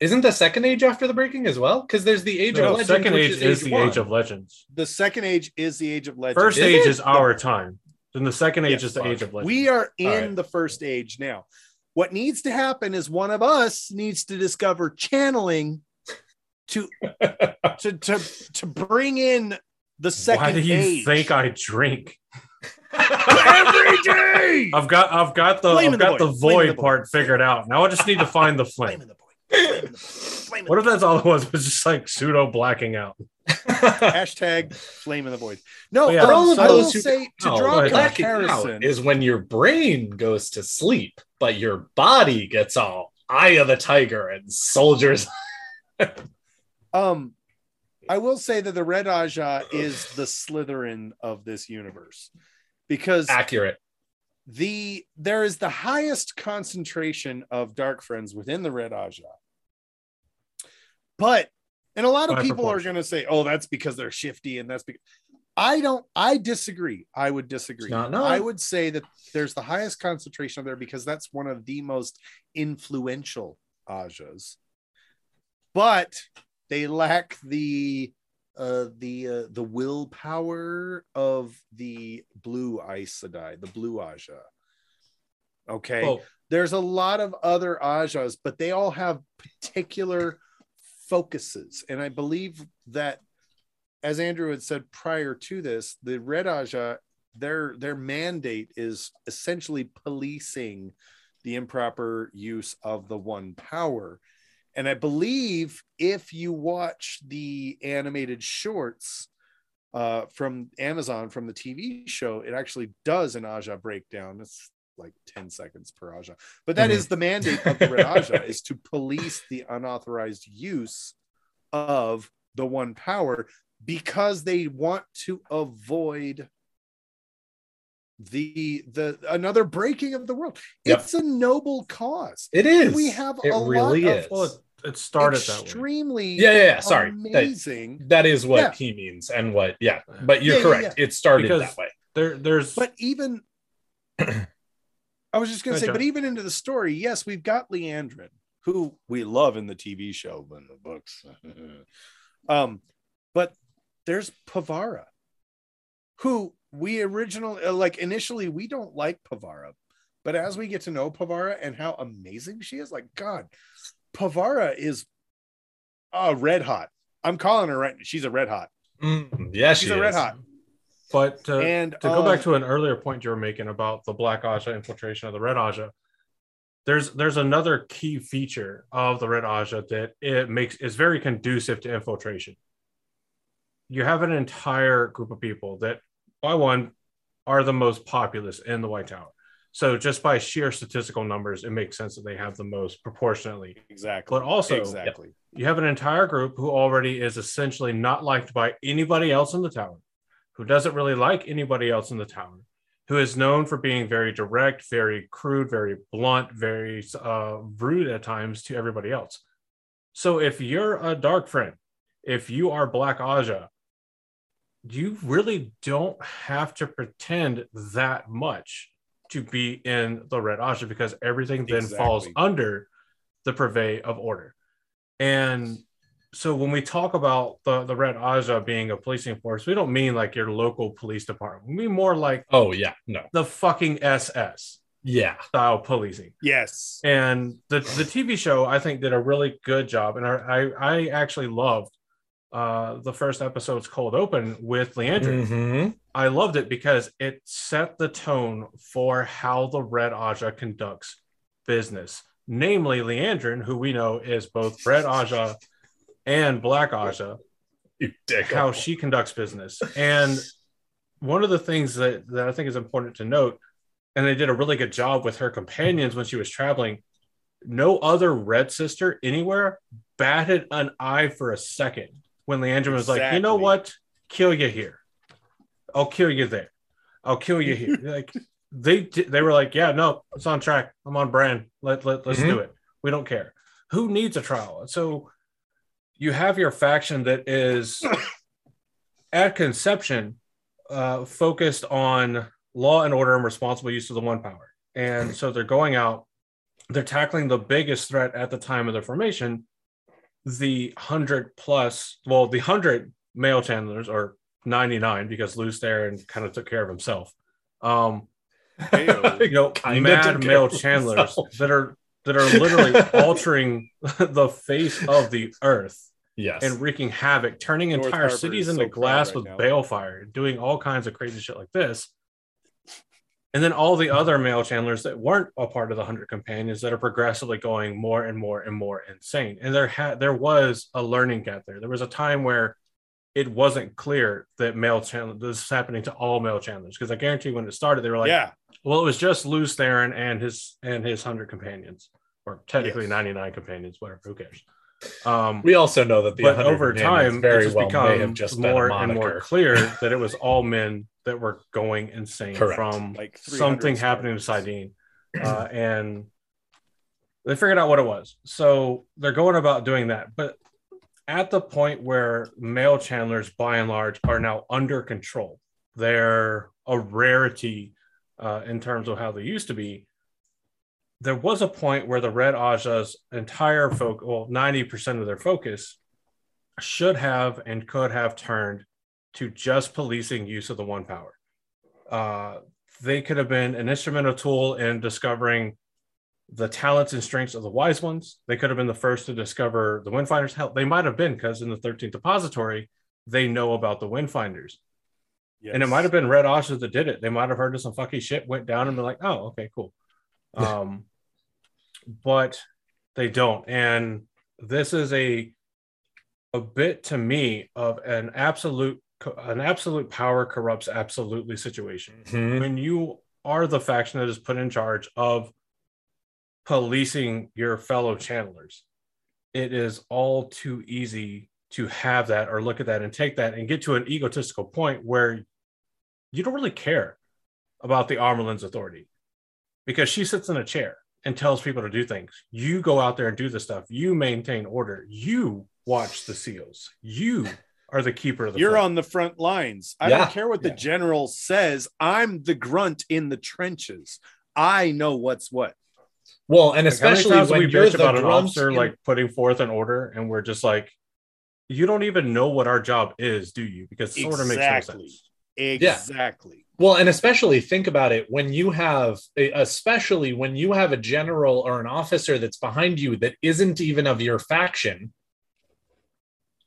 Isn't the second age after the breaking as well? Because there's the age
No,
of legends.
second age is the
one.
age of legends.
The second age is the age of legends.
First
Is
age
it?
is our time. Then the second age
Yes,
is the age of legends.
We are in
right.
the first age now. What needs to happen is one of us needs to discover channeling to to to, to bring in the second
Why do you
age.
think I drink?
every day?
I've got I've got the
Flame
I've
the
got the
void. Flame in
void
the void.
part figured out. Now I just need to find the
Flame
flame.
In the void. Flame in the void. Flame in
What if that's all it was? Was just like pseudo blacking out.
Hashtag flame in the void. No,
Oh, yeah.
For all of
I will
those who
say to
No,
draw a
out
comparison.
is when your brain goes to sleep, but your body gets all eye of the tiger and soldiers.
Um, I will say that the Red Ajah is the Slytherin of this universe because
Accurate.
the there is the highest concentration of dark friends within the Red Ajah. But and a lot of people are going to say, "Oh, that's because they're shifty," and that's because I don't. I disagree. I would disagree. I would say that there's the highest concentration of there because that's one of the most influential Ajahs, but they lack the uh the uh, the willpower of the blue Aes Sedai, the blue Ajah. Okay
Well,
there's a lot of other ajahs but they all have particular focuses. And i believe that as andrew had said prior to this the red ajah their their mandate is essentially policing the improper use of the one power. And i believe if you watch the animated shorts uh, from amazon from the tv show it actually does an ajah breakdown. It's like 10 seconds per ajah but that
Mhm.
is the mandate of the red ajah is to police the unauthorized use of the one power because they want to avoid the the another breaking of the world
Yep.
it's a noble cause
It is.
we have
It
a
really
lot
is.
of
well, it, it started that way.
extremely
yeah, yeah, yeah. Sorry. That,
amazing
that is what
Yeah.
he means and what, yeah. But you're
Yeah, yeah,
correct. It started
Because-
that way.
There, there's
but even I was just gonna say,
ahead,
but even into the story, yes, we've got Liandrin, who we love in the TV show, but in the books. um, but there's Pevara, who we originally uh, like initially we don't like Pevara, but as we get to know Pevara and how amazing she is, like God, Pevara is uh red hot. I'm calling her right. She's a red hot.
Mm, yeah,
She's
she
a red hot.
But to,
and
to go back
um,
to an earlier point you were making about the black ajah infiltration of the red ajah there's there's another key feature of the red ajah that it makes is very conducive to infiltration. You have an entire group of people that by one are the most populous in the white tower. So just by sheer statistical numbers it makes sense that they have the most proportionately.
Exactly,
but also
exactly.
you have an entire group who already is essentially not liked by anybody else in the tower, who doesn't really like anybody else in the tower, who is known for being very direct, very crude, very blunt, very uh, rude at times to everybody else. So if you're a dark friend, if you are Black Ajah, you really don't have to pretend that much to be in the Red Ajah because everything then falls under the purvey of order. And so when we talk about the, the Red Ajah being a policing force, we don't mean like your local police department. We mean more like
Oh, yeah. No.
the fucking SS
Yeah.
style policing.
Yes.
And the, the TV show, I think, did a really good job. And I, I, I actually loved uh, the first episode's cold open with Liandrin.
Mhm.
I loved it because it set the tone for how the Red Ajah conducts business. Namely, Liandrin, who we know is both Red Ajah and Black Ajah,
You dick.
how she conducts business. And one of the things that, that I think is important to note, and they did a really good job with her companions when she was traveling. No other Red Sister anywhere batted an eye for a second when Liandrin was like, you know what? Kill you here. I'll kill you there. I'll kill you here. like they they were like, yeah, no, it's on track. I'm on brand. Let, let let's
Mhm.
do it. We don't care. Who needs a trial? So you have your faction that is at conception uh, focused on law and order and responsible use of the one power. And so they're going out, they're tackling the biggest threat at the time of their formation, the hundred plus, well, the hundred male channelers or 99 because Lews Therin and kind of took care of himself. Um,
Heyo.
you know, mad male channelers that are that are literally altering the face of the earth
Yes.
and wreaking havoc, turning
North
entire
Harbor
cities
is
into
so
glass
right
with
now.
balefire, doing all kinds of crazy shit like this. And then all the other male channelers that weren't a part of the hundred companions that are progressively going more and more and more insane. And there had there was a learning gap there. There was a time where it wasn't clear that male channel this is happening to all male channelers because I guarantee when it started they were like,
yeah.
well, it was just Lews Therin and his and his hundred companions, or technically
Yes.
ninety nine companions, whatever. Who cares? Um,
we also know that the
but over time,
very
it just
well may
become
have just been a
more and more clear that it was all men that were going insane
Correct.
from
Like 300
something happening to
squares.
Saidin, uh, and they figured out what it was. So they're going about doing that. But at the point where male channelers, by and large, are now under control. They're a rarity uh, in terms of how they used to be. There was a point where the Red Ajah's entire focus, well, 90% of their focus should have and could have turned to just policing use of the one power. Uh, they could have been an instrumental tool in discovering the talents and strengths of the wise ones. They could have been the first to discover the Windfinders. Hell, they might have been because in the 13th depository, they know about the Windfinders.
Yes.
And it might have been Red Ajah that did it. They might have heard of some fucking shit, went down and been like, oh, okay, cool. Um, but they don't. And this is a a bit to me of an absolute an absolute power corrupts absolutely situation.
Mhm.
When you are the faction that is put in charge of policing your fellow channelers, it is all too easy to have that or look at that and take that and get to an egotistical point where you don't really care about the Amyrlin's authority because she sits in a chair and tells people to do things. You go out there and do the stuff. You maintain order. You watch the seals. You are the keeper of the
You're
fort.
on the front lines. I
Yeah.
don't care what the general says. I'm the grunt in the trenches. I know what's what.
Well, and
Like,
especially
times
when
we bitch about an officer
in-
like putting forth an order and we're just like you don't even know what our job is do you because it sort of makes no sense
Exactly.
Well, and especially think about it when you have, especially when you have a general or an officer that's behind you that isn't even of your faction,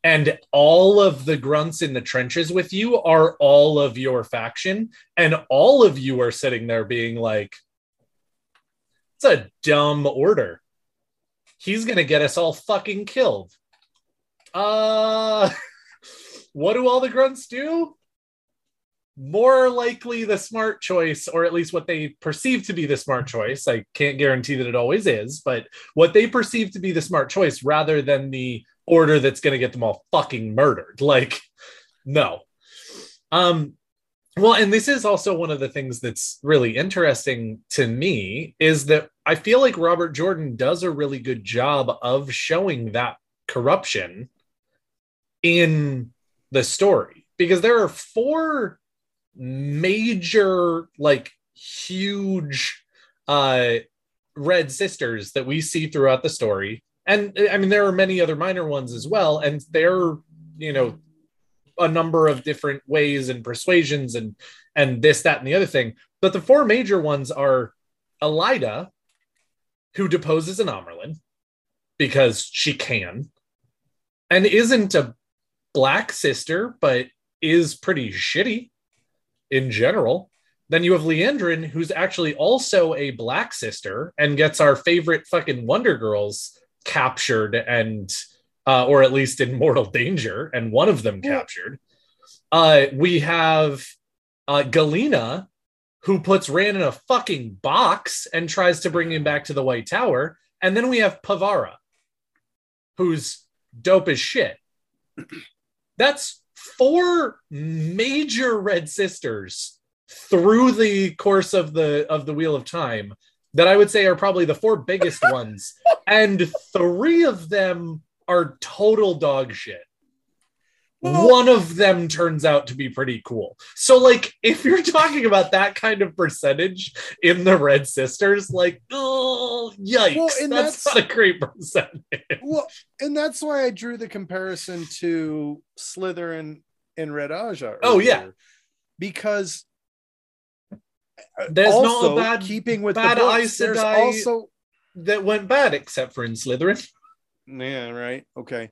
and all of the grunts in the trenches with you are all of your faction, and all of you are sitting there being like, it's a dumb order. He's going to get us all fucking killed. Uh, what do all the grunts do? More likely the smart choice, or at least what they perceive to be the smart choice. I can't guarantee that it always is, but what they perceive to be the smart choice rather than the order that's going to get them all fucking murdered. Like, no. Um, well, and this is also one of the things that's really interesting to me is that I feel like Robert Jordan does a really good job of showing that corruption in the story because there are four major like huge uh red sisters that we see throughout the story. And i mean there are many other minor ones as well and they're you know a number of different ways and persuasions and and this that and the other thing. But the four major ones are Elaida who deposes an Amyrlin because she can and isn't a black sister but is pretty shitty in general. Then you have Liandrin, who's actually also a black sister and gets our favorite fucking Wonder Girls captured and, uh, or at least in mortal danger, and one of them captured. Uh, we have uh, Galina, who puts Rand in a fucking box and tries to bring him back to the White Tower. And then we have Pevara, who's dope as shit. That's four major red sisters through the course of the of the wheel of time that i would say are probably the four biggest ones. And three of them are total dog shit one of them turns out to be pretty cool so like if you're talking about that kind of percentage in the red sisters like oh yikes
Well,
that's,
that's-
not a great percentage
Well, and that's why I drew the comparison to Slytherin and Red Ajah.
Oh, yeah.
because uh,
There's not a bad-
keeping with
bad
the books, there's also
that went bad except for in slytherin
yeah right okay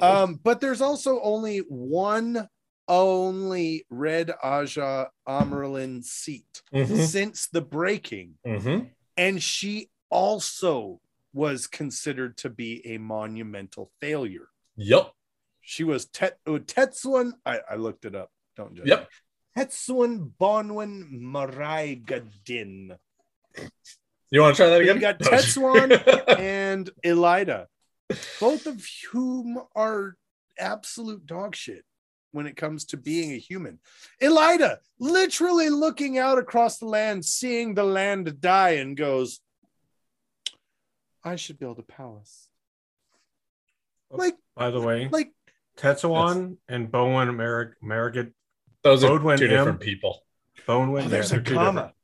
um but there's also only one only red ajah Amyrlin seat
Mhm.
since the breaking
Mhm.
and she also was considered to be a monumental failure
Yep.
she was Tet oh, Tetsuan. I, I looked it up. Don't judge.
Yep.
me. Tetsuan Bonwhin Meraighdin.
You want to try that
again?
Again?
got
No.
Tetsuan and Elaida, both of whom are absolute dog shit when it comes to being a human. Elaida literally looking out across the land, seeing the land die, and goes, I should build a palace. Oh, like,
By the way,
like
Tetsuan and Bowen Merrick Merrick
Those are
Bodwin
two
M.
different people.
Bowen.
oh, there's
yeah,
a comma.
different-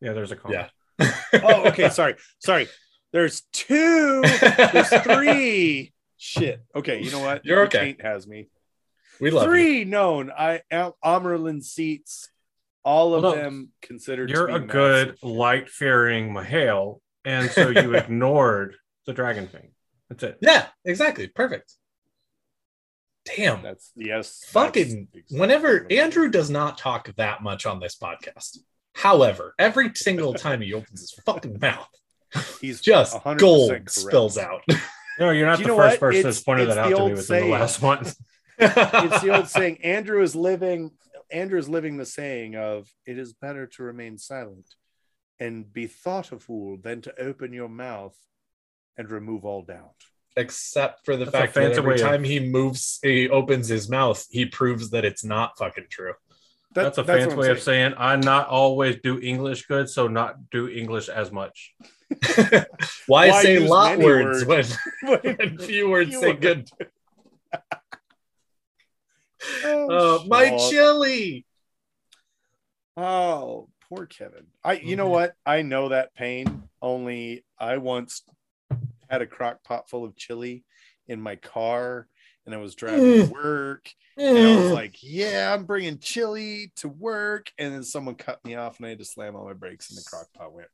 Yeah, there's a comma.
Yeah.
Oh, okay. Sorry, sorry. There's two. There's three. Shit. Okay. You know what?
You're okay.
taint has me.
We love you.
three known. I Am- Amyrlin seats. All of
Well,
them considered.
You're
be
a good light fearing Mahale, and so you ignored the dragon thing. That's it.
Yeah, exactly. Perfect. Damn.
That's yes.
Fucking
that's-
whenever Andrew does not talk that much on this podcast. However, every single time he opens his fucking mouth,
he's
just
100%
gold
correct.
spills out.
No, you're not
Do
the first
what?
person
It's-
that's pointed that out to me
old
within
saying.
the last one.
it's the old saying andrew is living andrew is living the saying of it is better to remain silent and be thought a fool than to open your mouth and remove all doubt
Except for the
That's
fact that every
way of-
time he moves, he opens his mouth, he proves that it's not fucking true.
That-
that's a
what
fancy
I'm
way of
saying.
saying I not always do English good, so not do English as much.
Why,
Why
say lot words,
words?
when, when few words
Few
say
words.
good?
oh,
Uh, my chili.
oh poor kevin i you know
Mhm.
what i know that pain only i once had a crock pot full of chili in my car and i was driving to work And I was like, yeah, I'm bringing chili to work. And then someone cut me off and I had to slam on my brakes and the crock pot went.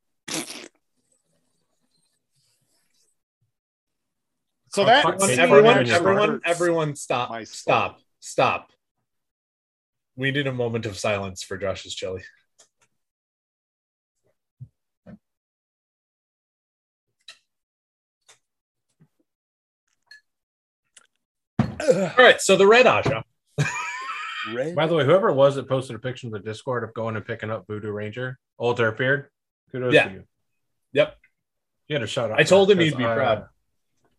So that
Crock pot
see,
cake
everyone, everyone, everyone, stop, stop, stop. We need a moment of silence for Josh's chili. All right, so the red Ajah.
red.
By the way, whoever it was that posted a picture in the Discord of going and picking up Voodoo Ranger, old Beard, kudos
Yeah.
to you.
Yep.
You had a shout out.
I told him he'd be
I-
proud.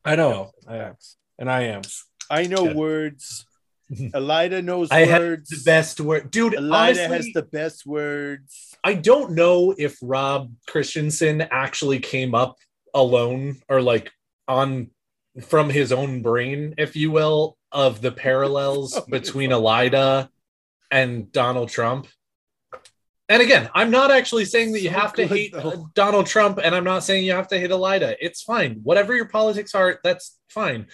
I know, I am, and I am.
I know
Good.
words. Elaida knows
I had
words.
the best word, dude.
Elaida
honestly,
has the best words.
I don't know if Rob Christensen actually came up alone or like on from his own brain, if you will, of the parallels
Oh,
between Elaida and Donald Trump. And again, I'm not actually saying that you
So
have to hate
though.
uh, Donald Trump, and I'm not saying you have to hate Elaida. It's fine. Whatever your politics are, that's fine.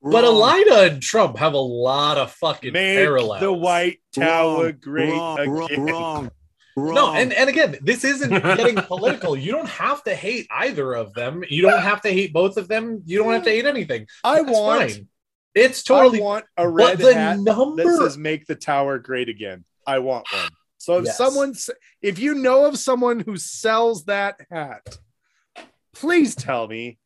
But
Wrong.
Elaida and Trump have a lot of fucking
Make
parallels.
the White Tower
Wrong,
great
wrong,
again.
wrong, wrong.
No, and, and again, this isn't getting political. You don't have to hate either of them. You don't have to hate both of them. You don't have to hate anything.
I
That's
want,
fine. It's totally
I want a
but
red
the
hat that says "Make the Tower Great Again." I want one. So if
Yes.
someone, if you know of someone who sells that hat, please tell me.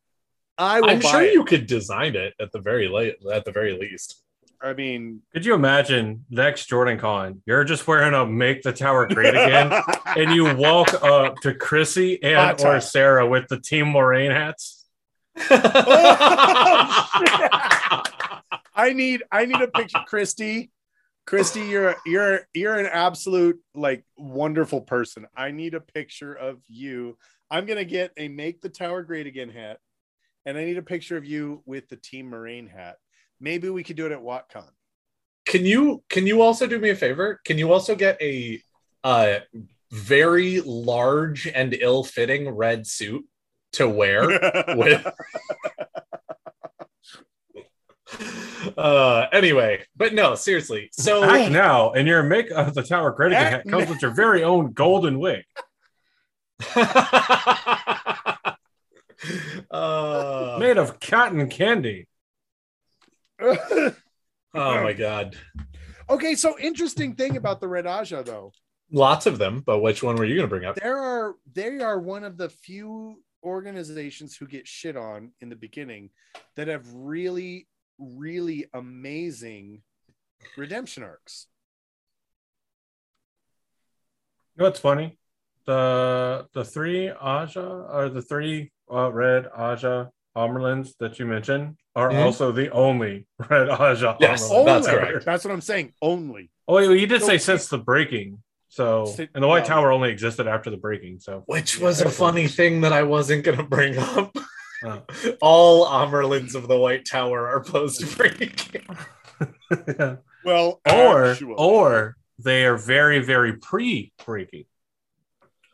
I will
I'm
buy
sure
it.
you could design it at the very late at the very least.
I mean,
Could you imagine next JordanCon? You're just wearing a "Make the Tower Great Again," and you walk up to Chrissy and or. Sarah with the Team Moiraine hats.
Oh, I need, I need a picture, Christy. Christy, you're you're you're an absolute like wonderful person. I need a picture of you. I'm gonna get a "Make the Tower Great Again" hat, and I need a picture of you with the Team Moiraine hat. Maybe we could do it at WOTCon.
can you can you also do me a favor? Can you also get a uh very large and ill-fitting red suit to wear with uh anyway but no seriously so
Act now, and your "Make of the Tower Great Again" hat comes with your very own golden wig.
uh,
made of cotton candy.
oh my god
okay, so interesting thing about the Red Ajah though.
lots of them but which one were you gonna bring up
There are they are one of the few organizations who get shit on in the beginning that have really, really amazing redemption arcs.
You know what's funny? The the three Ajah or the three uh, red Ajah Amyrlins that you mentioned are
Mhm.
also the only red Ajah
Yes,
Amyrlin.
that's
Only.
correct.
That's what I'm saying. Only.
Oh, wait, well, you did
So-
say since the breaking. So,
Si-
and the White
well-
Tower only existed after the breaking. So,
which
Yeah,
was a funny thing that i wasn't gonna bring up All Amyrlins of the White Tower are post break.
yeah.
Well,
or
actually-
or they are very very pre breaking.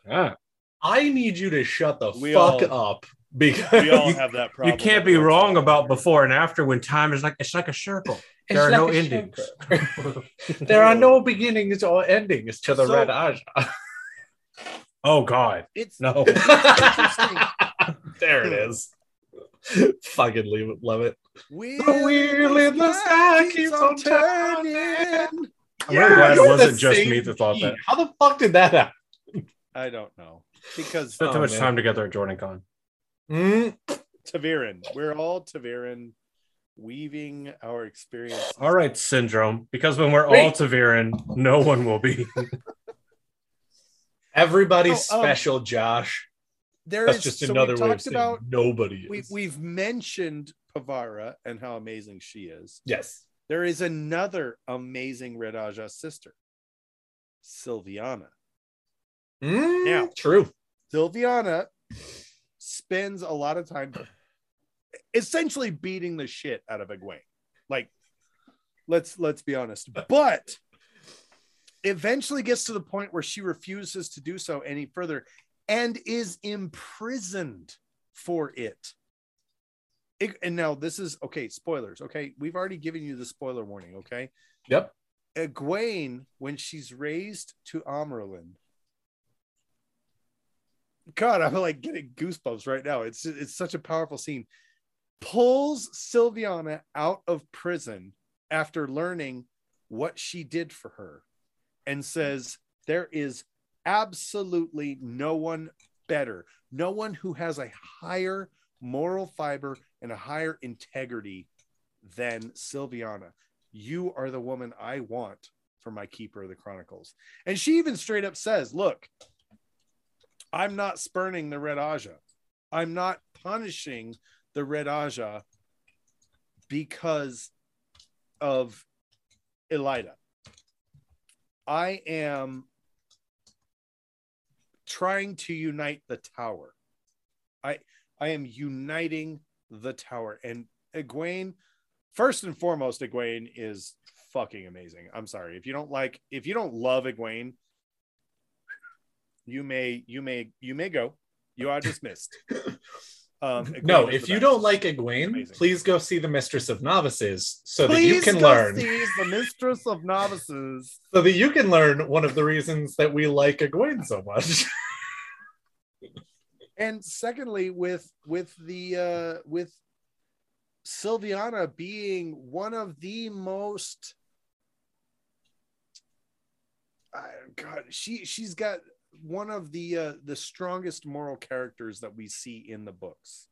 Yeah,
I need you to shut the
We
fuck
all-
up because
we all
you-
have that
you can't be
every once in a
wrong
while.
about before and after when time is like it's like a circle. There are
It's
no
like a
endings.
there are no beginnings or endings to the
So-
Red Ajah.
oh God,
It's
no.
there it is. Fucking leave it, love it.
wheel,
The wheel in the sky keeps on
turning.
I'm really glad it wasn't just me that thought that.
How the fuck did that happen?
I don't know because
Spent too
Oh,
much
man.
time together at JordanCon.
Mm,
ta'veren, we're all ta'veren, weaving our experience.
All right, syndrome. Because when we're all
Wait.
ta'veren, no one will be.
Everybody's
Oh, um,
special, Josh.
There
That's
is-
just
so
another way of saying
about
nobody
We, we've mentioned Pevara and how amazing she is.
yes.
There is another amazing Red Ajah sister, Silviana.
Mm,
Now-
true.
Silviana spends a lot of time essentially beating the shit out of Egwene. Like, let's let's be honest. But eventually gets to the point where she refuses to do so any further and is imprisoned for it. It- and now this is okay, spoilers. Okay, we've already given you the spoiler warning. Okay,
Yep.
Egwene, when she's raised to Amyrlin, God, I'm like getting goosebumps right now. It's it's such a powerful scene. Pulls Silviana out of prison after learning what she did for her, and says there is absolutely no one better, no one who has a higher moral fiber and a higher integrity than Silviana. You are the woman I want for my keeper of the chronicles. And she even straight up says, Look, I'm not spurning the Red Ajah. I'm not punishing the Red Ajah because of Elaida. I am trying to unite the tower. I I am uniting the tower. And Egwene, first and foremost, Egwene is fucking amazing. I'm sorry. If you don't like, if you don't love Egwene, you may, you may, you may go. You are dismissed. Um,
No, if you
best.
don't like Egwene, please go see the Mistress of Novices so that you can
go
learn.
see the mistress of novices.
So that you can learn one of the reasons that we like Egwene so much.
and secondly with with the uh with Silviana being one of the most god she she's got one of the uh the strongest moral characters that we see in the books.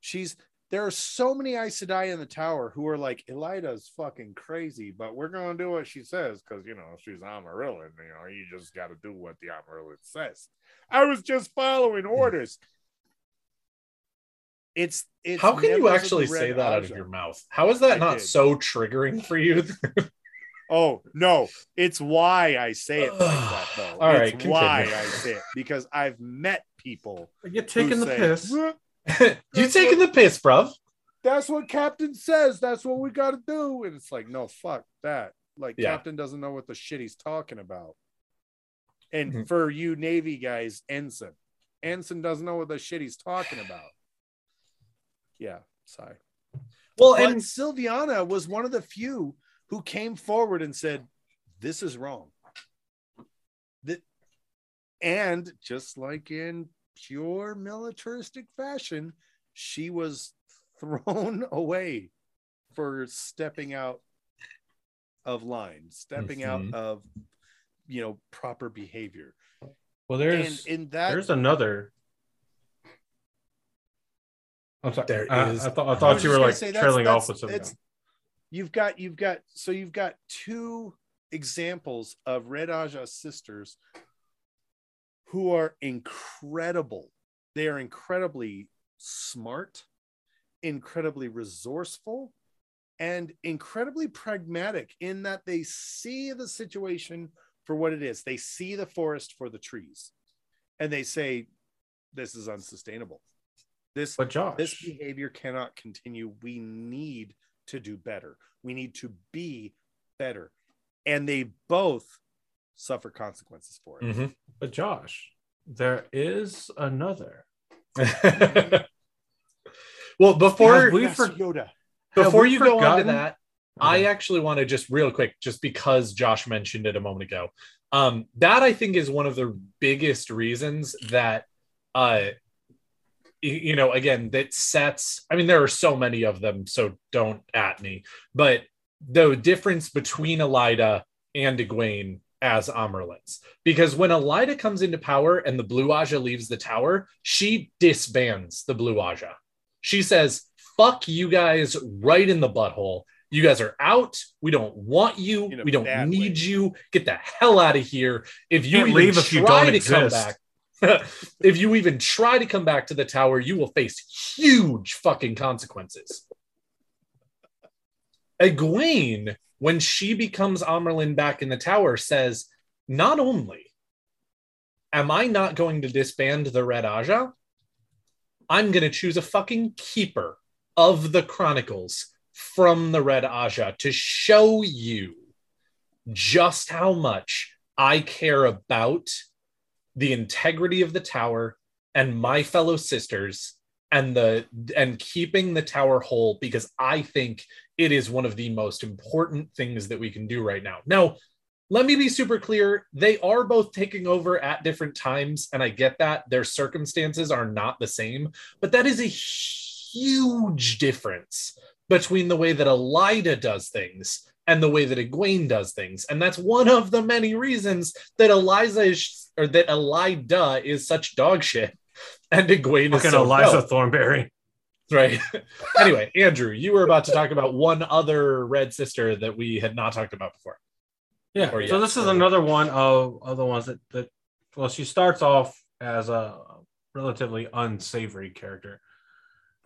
She's there are so many Aes Sedai in the tower who are like, Elaida's fucking crazy, but we're gonna do what she says because you know she's Amyrlin. You know, you just got to do what the Amyrlin says. I was just following orders. It's it's.
How can you actually say that out of your mouth? How is that
I
not
did.
so triggering for you?
Oh no, it's why I say it like that though.
All right,
it's why
continue.
I say it because I've met people.
Are You're taking the
say,
piss.
"Well,
you taking the piss, bruv?
That's what Captain says. That's what we got to do. And it's like, no, fuck that. Like
Yeah.
Captain doesn't know what the shit he's talking about. And
Mhm.
for you Navy guys, Ensign. Ensign doesn't know what the shit he's talking about. Yeah, sorry.
Well,
But
and
Silviana was one of the few who came forward and said, This is wrong. That and just like in pure militaristic fashion, she was thrown away for stepping out of line, stepping
Mhm.
out of you know proper behavior.
Well,
And
there's
in that
there's another. I'm sorry.
There
I,
is-
I thought I
I
thought
was
you were like
say that's-
trailing
that's-
off with something.
you've got you've got so you've got two examples of Red Ajah sisters who are incredible. They are incredibly smart, incredibly resourceful, and incredibly pragmatic in that they see the situation for what it is. They see the forest for the trees and they say, This is unsustainable. This
But Josh,
this behavior cannot continue. We need to do better. We need to be better. And they both suffer consequences for it.
Mhm.
but Josh, there is another.
well, before
Have we
Yes,
for-
Yoda.
before
we
you go on to
forgotten-
that, I actually want to just real quick, just because Josh mentioned it a moment ago. Um, that I think is one of the biggest reasons that, uh, you know, again, that sets. I mean, there are so many of them, so don't at me. But the difference between Elaida and Egwene as Amyrlins, because when Elaida comes into power and the Blue Ajah leaves the tower, she disbands the Blue Ajah. She says, "Fuck you guys right in the butthole." You guys are out. We don't want you. We don't need
way.
you. Get the hell out of here. If you even
leave if you
try
don't
to come back, if you even try to come back to the tower, you will face huge fucking consequences. Egwene, when she becomes Amyrlin back in the tower, says, Not only am I not going to disband the Red Ajah, I'm going to choose a fucking keeper of the Chronicles from the Red Ajah to show you just how much I care about the integrity of the tower and my fellow sisters and the and keeping the tower whole because I think it is one of the most important things that we can do right now. Now, let me be super clear. They are both taking over at different times, and I get that their circumstances are not the same, but that is a huge difference between the way that Elaida does things and the way that Egwene does things. And that's one of the many reasons that Eliza is or that Elaida is such dog shit and Egwene is
Fucking
so
Eliza
dope.
Thornberry.
Right. anyway, Andrew, you were about to talk about one other red sister that we had not talked about before.
Yeah.
Or
so
yes,
this is
or-
another one of, of the ones that, that well, she starts off as a relatively unsavory character.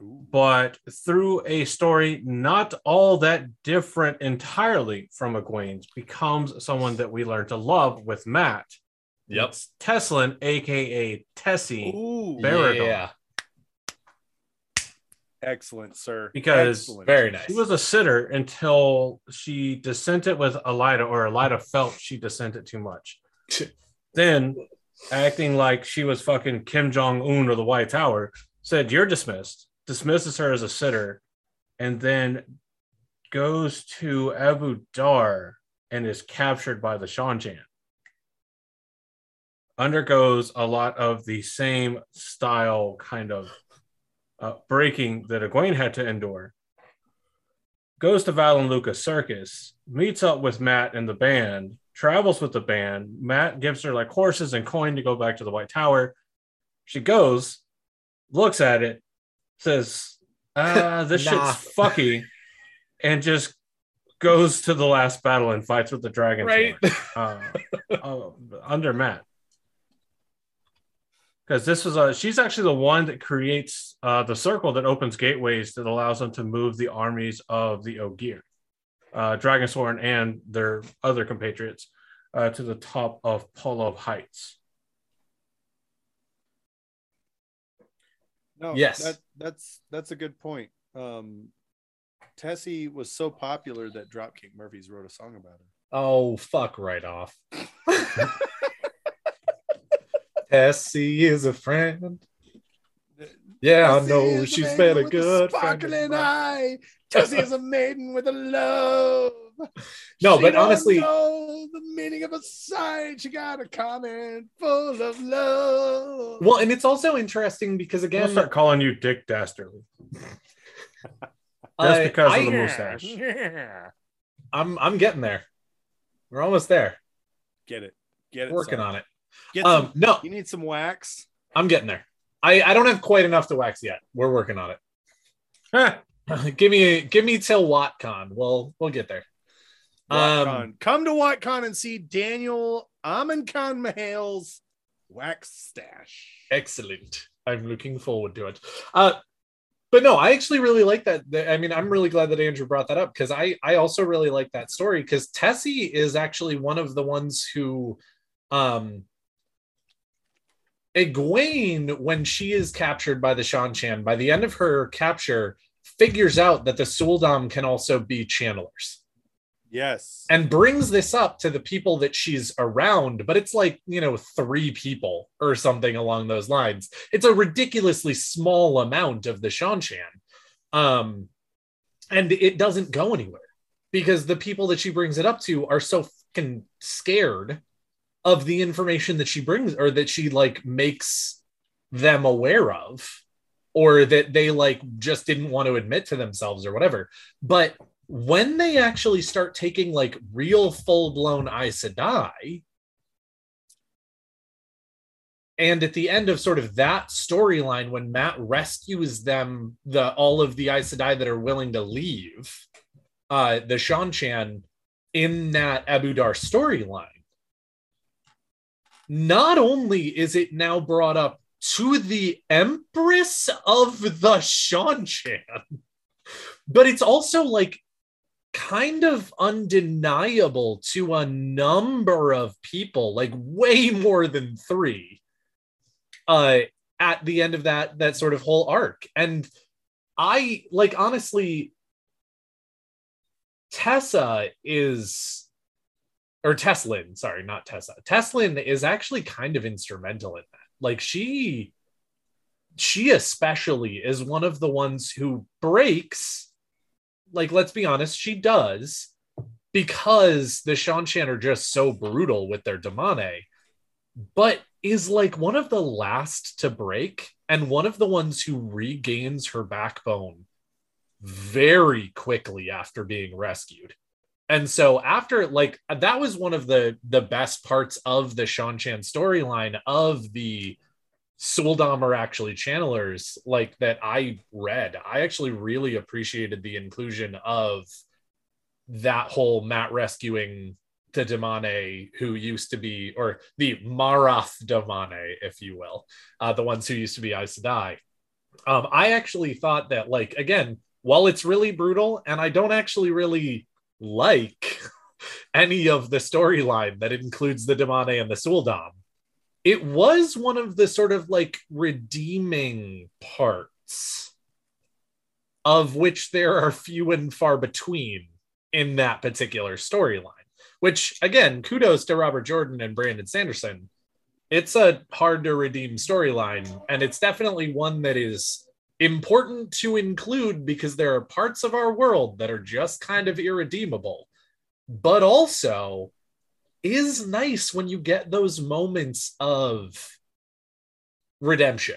But through a story not all that different entirely from Egwene's, becomes someone that we learn to love with Mat.
Yep.
It's Teslyn, aka Tessie,
Ooh,
Baradon.
Yeah.
Excellent, sir.
Because
Excellent.
Very nice.
She was a sitter until she dissented with Elaida, or Elaida felt she dissented too much. then, acting like she was fucking Kim Jong Un or the White Tower, said, You're dismissed, dismisses her as a sitter, and then goes to Ebou Dar and is captured by the Seanchan. Undergoes a lot of the same style kind of uh, breaking that Egwene had to endure goes to Valan Luca's Circus, meets up with Mat and the band, travels with the band. Mat gives her like horses and coin to go back to the White Tower. She goes, looks at it, says, uh, this
Nah.
shit's fucky, and just goes to the last battle and fights with the dragon.
Right.
uh, uh, under Mat. Because this is a, she's actually the one that creates uh, the circle that opens gateways that allows them to move the armies of the Ogier, uh, Dragonsworn, and their other compatriots uh, to the top of Polov Heights.
No,
Yes.
that, that's that's a good point. Um, Tessie was so popular that Dropkick Murphys wrote a song about her.
Oh, fuck right off. Tessie is a friend. Yeah, I
Tessie
know
is a
she's
maiden
been a
with
good friend.
sparkling eye. Tessie is a maiden with a love.
No,
She
but honestly-
know the meaning of a sign. She got a comment full of love.
Well, and it's also interesting because again,
I'll
again,
start calling you Dick Dastardly just
uh,
because
I,
of the mustache.
Yeah.
I'm I'm getting there. We're almost there.
Get it. Get it.
Working
son.
on it.
Get
Um,
some,
no,
you need some wax.
I'm getting there. I I don't have quite enough to wax yet. We're working on it. give me give me till WOTCon. We'll we'll get there. Um,
Come to WOTCon and see Daniel Amin Khan Mahal's wax stash.
Excellent. I'm looking forward to it. Uh, but no, I actually really like that. that- I mean, I'm really glad that Andrew brought that up because I I also really like that story because Tessie is actually one of the ones who, um, Egwene, when she is captured by the Seanchan, by the end of her capture, figures out that the sul'dam can also be channelers
Yes.
and brings this up to the people that she's around, but it's like, you know, three people or something along those lines. It's a ridiculously small amount of the Seanchan. Um, and it doesn't go anywhere because the people that she brings it up to are so fucking scared of the information that she brings or that she like makes them aware of or that they like just didn't want to admit to themselves or whatever. But when they actually start taking like real full blown Aes Sedai, and at the end of sort of that storyline, when Mat rescues them, the all of the Aes Sedai that are willing to leave, uh, the Seanchan in that Ebou Dar storyline, not only is it now brought up to the Empress of the Seanchan, but it's also like kind of undeniable to a number of people, like way more than three, uh, at the end of that that sort of whole arc. And I like honestly, Tessa is or Teslyn, sorry, not Tessa. Teslyn is actually kind of instrumental in that. Like she she especially is one of the ones who breaks like let's be honest, she does because the Seanchan are just so brutal with their Damane, but is like one of the last to break and one of the ones who regains her backbone very quickly after being rescued. And so after like that was one of the the best parts of the Seanchan storyline of the sul'dam are actually channelers like that I read. I actually really appreciated the inclusion of that whole Mat rescuing the Damane who used to be, or the Marath'damane, if you will, uh, the ones who used to be Aes Sedai. Um, I actually thought that, like, again, while it's really brutal, and I don't actually really like any of the storyline that includes the Damane and the sul'dam, it was one of the sort of like redeeming parts of which there are few and far between in that particular storyline which again kudos to robert jordan and brandon sanderson. It's a hard to redeem storyline and it's definitely one that is important to include because there are parts of our world that are just kind of irredeemable but also is nice when you get those moments of redemption.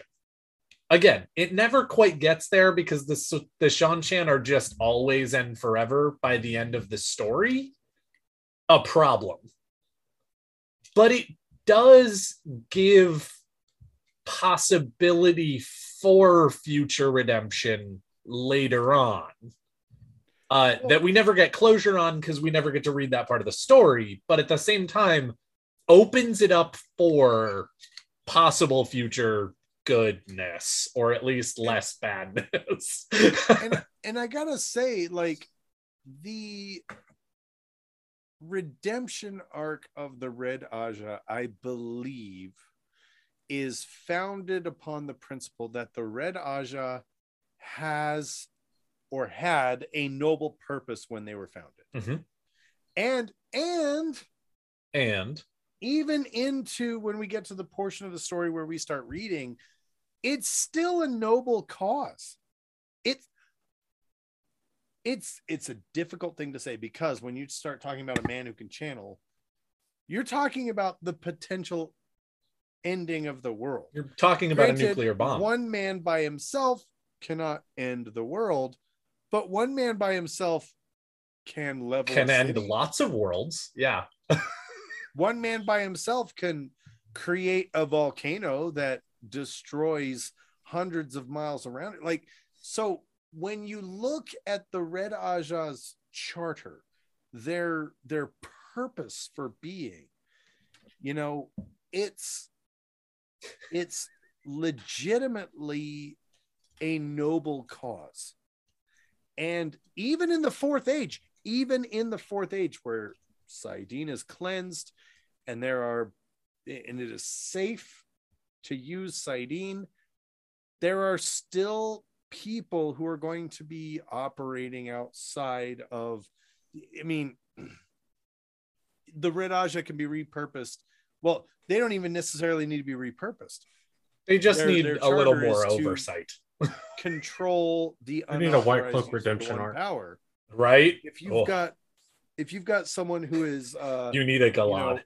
Again, it never quite gets there because the the Seanchan are just always and forever by the end of the story a problem. But it does give possibility for future redemption later on uh, that we never get closure on because we never get to read that part of the story, but at the same time opens it up for possible future goodness or at least less badness.
and and I gotta say, like the redemption arc of the Red Ajah, I believe, is founded upon the principle that the Red Ajah has or had a noble purpose when they were founded.
Mhm.
And and
and
even into when we get to the portion of the story where we start reading, it's still a noble cause. It's it's it's a difficult thing to say because when you start talking about a man who can channel, you're talking about the potential ending of the world.
you're talking about
Granted,
a nuclear bomb.
One man by himself cannot end the world, but one man by himself can level
can end lots of worlds. Yeah.
one man by himself can create a volcano that destroys hundreds of miles around it. Like, so when you look at the Red Ajah's charter, their their purpose for being, you know, it's it's legitimately a noble cause. And even in the fourth age, even in the fourth age where Saidin is cleansed and there are and it is safe to use Saidin, there are still people who are going to be operating outside of. I mean, the Red Ajah can be repurposed. Well, they don't even necessarily need to be repurposed.
They just
Their-
need
their
a little more oversight,
Control the.
They need a White Cloak redemption arc.
power.
right?
If you've
Oh,
got, if you've got someone who is, uh,
you need a
you know,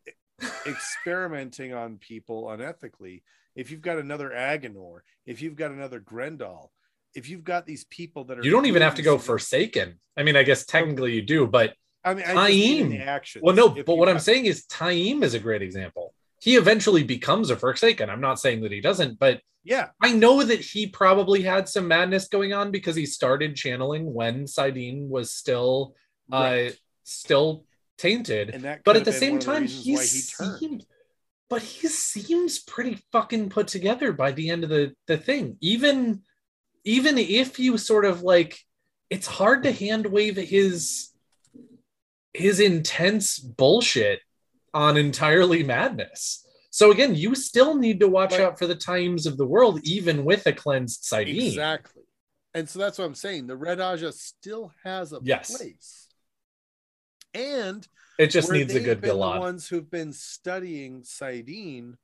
experimenting on people unethically, if you've got another Aginor, if you've got another Graendal, if you've got these people that are,
You don't even have to go Forsaken. I mean, I guess technically you do, but
I mean, I
Taim.
the
well, no. But what I'm saying is, Taim is a great example. He eventually becomes a Forsaken. I'm not saying that he doesn't, but
yeah,
I know that he probably had some madness going on because he started channeling when Saidin was still
right.
uh still tainted. But at the same time,
of reasons
he
he
seemed but he seems pretty fucking put together by the end of the the thing. Even even if you sort of like it's hard to hand wave his his intense bullshit on entirely madness. So again, you still need to watch out for the times of the world, even with a cleansed Saidin.
Exactly. And so that's what I'm saying. The Red Ajah still has a
Yes.
place. And
It just needs a good
been the ones who've been studying Saidin,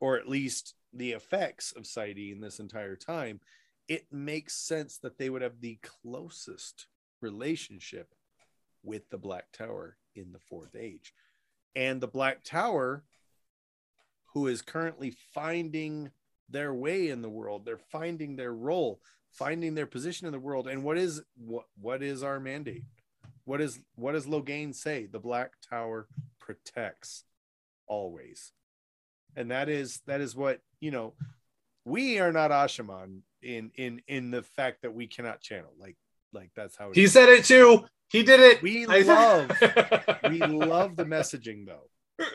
or at least the effects of Saidin this entire time, it makes sense that they would have the closest relationship with the Black Tower in the Fourth Age. And the Black Tower, who is currently finding their way in the world, they're finding their role, finding their position in the world. And what is what what is our mandate? What is what does Logain say? The Black Tower protects always. And that is that is what, you know, we are not Asha'man in in in the fact that we cannot channel. Like like that's how
He
is.
said it too. He did it.
We
I-
love we love the messaging though.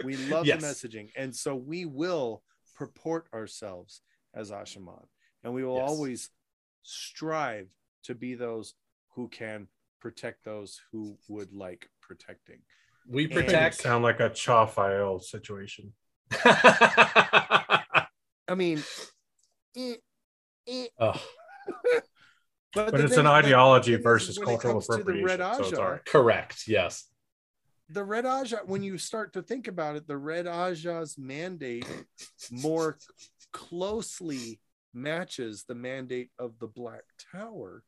We love
Yes.
the messaging. And so we will purport ourselves as Asha'man. And we will
Yes.
always strive to be those who can protect those who would like protecting.
we
And-
protect.
Sound like a Chaw file situation.
I mean, eh, eh.
oh,
But
the
it's
thing-
an ideology versus cultural appropriation. So it's all right.
correct. Yes.
the Red Ajah, when you start to think about it, the Red Ajah's mandate more closely matches the mandate of the Black Tower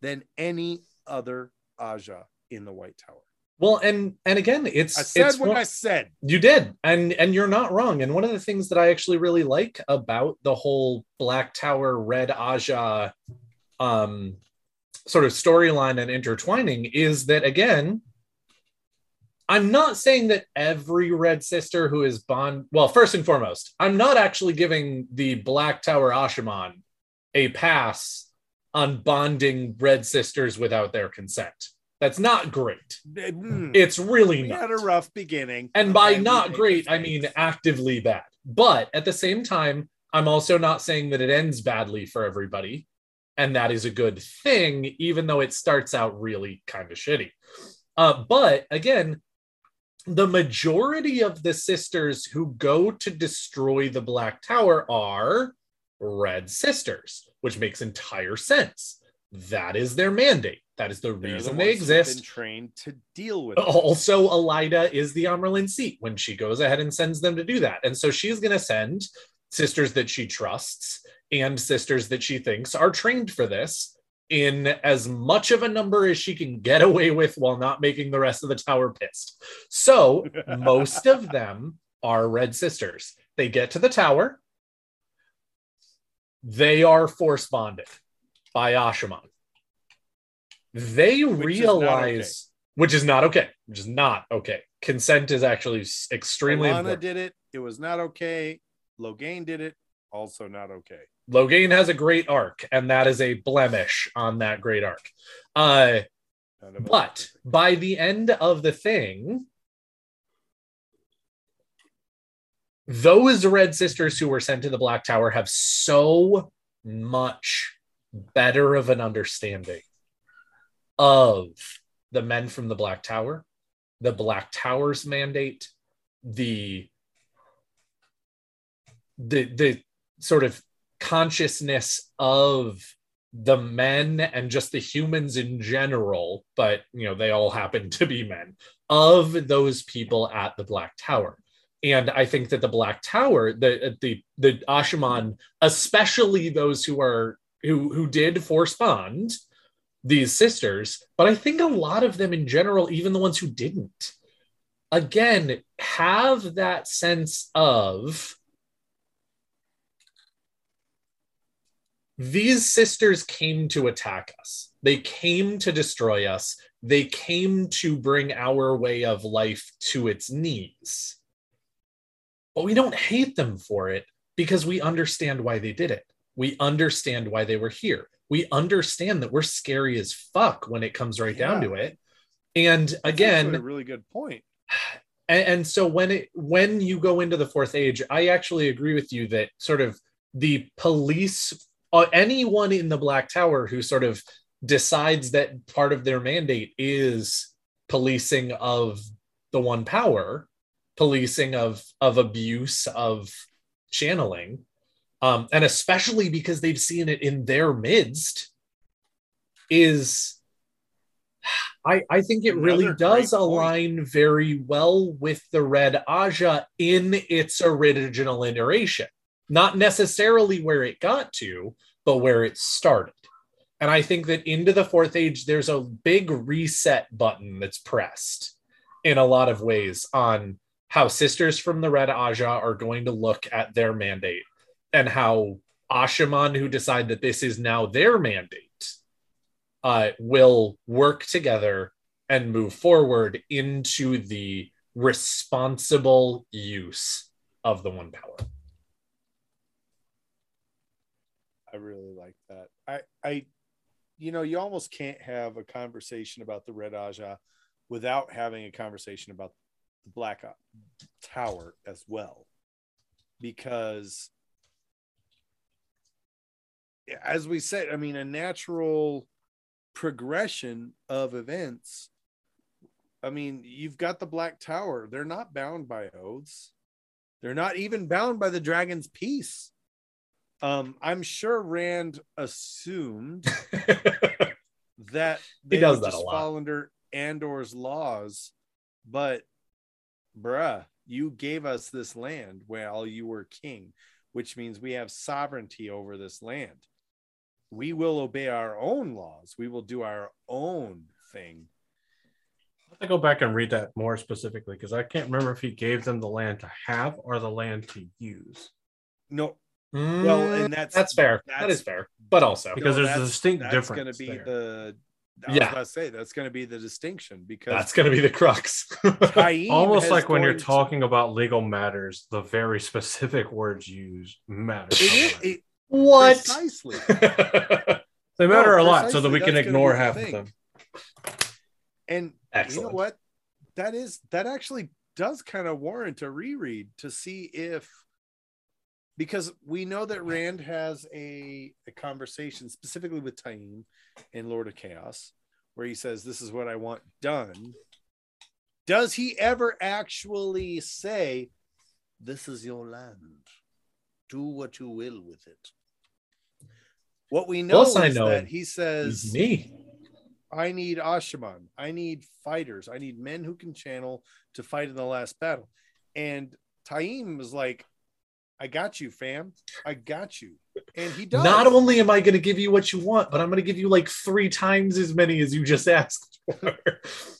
than any other Ajah in the White Tower.
Well, and and again, it's
I said
it's
what
one-
I said.
You did, and and you're not wrong. And one of the things that I actually really like about the whole Black Tower Red Ajah um sort of storyline and intertwining is that again, I'm not saying that every Red Sister who is bond. Well, first and foremost, I'm not actually giving the Black Tower Asha'man a pass on bonding Red Sisters without their consent. That's not great.
Mm,
It's really
we
not.
had a rough beginning.
And by
Okay, we
not great, I mean actively bad. But at the same time, I'm also not saying that it ends badly for everybody. And that is a good thing, even though it starts out really kind of shitty. Uh, but again, the majority of the sisters who go to destroy the Black Tower are Red Sisters, which makes entire sense. That is their mandate. That is the
They're
reason
ones
they exist.
Been trained to deal with. it.
Also, Elaida is the Amyrlin seat when she goes ahead and sends them to do that. And so she's going to send sisters that she trusts and sisters that she thinks are trained for this in as much of a number as she can get away with while not making the rest of the tower pissed. So most of them are red sisters. They get to the tower, they are force bonded by Asha'man. They
Which is not
realize, which is not okay, which is not okay. Consent is actually extremely
Alana
important.
did it. It was not okay. Logain did it. Also not okay.
Logain has a great arc, and that is a blemish on that great arc. Uh,
None of us
but by the end of the thing, those red sisters who were sent to the Black Tower have so much better of an understanding of the men from the Black Tower, the Black Tower's mandate, the the the sort of consciousness of the men and just the humans in general, but you know, they all happen to be men of those people at the Black Tower. And I think that the Black Tower, the uh, the the Asha'man, especially those who are who who did force bond these sisters, but I think a lot of them in general, even the ones who didn't, again, have that sense of these sisters came to attack us. They came to destroy us. They came to bring our way of life to its knees. But we don't hate them for it because we understand why they did it. We understand why they were here. We understand that we're scary as fuck when it comes right down to it. And again,
a really good point.
and, and so when it when you go into the fourth age i actually agree with you that sort of the police anyone in the black tower who sort of decides that part of their mandate is policing of the one power policing of of abuse of channeling um and especially because they've seen it in their midst is I, I think it really does align very well with the Red Ajah in its original iteration. Not necessarily where it got to, but where it started. And I think that into the fourth age, there's a big reset button that's pressed in a lot of ways on how sisters from the Red Ajah are going to look at their mandate and how Asha'man, who decide that this is now their mandate, uh, will work together and move forward into the responsible use of the one power.
I really like that. I, I, you know, you almost can't have a conversation about the Red Ajah without having a conversation about the Black Tower as well, because, as we said, I mean, a natural progression of events. I mean, you've got the Black Tower; they're not bound by oaths. They're not even bound by the Dragon's Peace. Um, I'm sure Rand assumed that they
does
would
that
just fall under Andor's laws, but bruh, you gave us this land while you were king, which means we have sovereignty over this land. We will obey our own laws. We will do our own thing.
I have to go back and read that more specifically because I can't remember if he gave them the land to have or the land to use.
No, well,
Mm,
and that's
that's fair. that
that's-
fair. But also,
Because there's a
that's-
distinct
that's
difference
going to be
there.
the. I
Yeah.
was about to say that's going to be the distinction because
that's going to be the crux.
Taim
Almost like when you're
going to-
talking about legal matters, the very specific words used matter.
It is it,
what?
precisely.
they matter
No,
a lot, so that we can ignore
be
half
thing.
of them.
And you know what? That is that actually does kind of warrant a reread to see if because we know that Rand has a, a conversation specifically with Taim in Lord of Chaos where he says, This is what I want done. Does he ever actually say, This is your land? Do what you will with it? What we know is
know
that
him.
he says,
He's me.
I need Ashaman. I need fighters. I need men who can channel to fight in the last battle. And Taim was like, I got you, fam. I got you. And he does.
Not only am I going to give you what you want, but I'm going to give you like three times as many as you just asked for.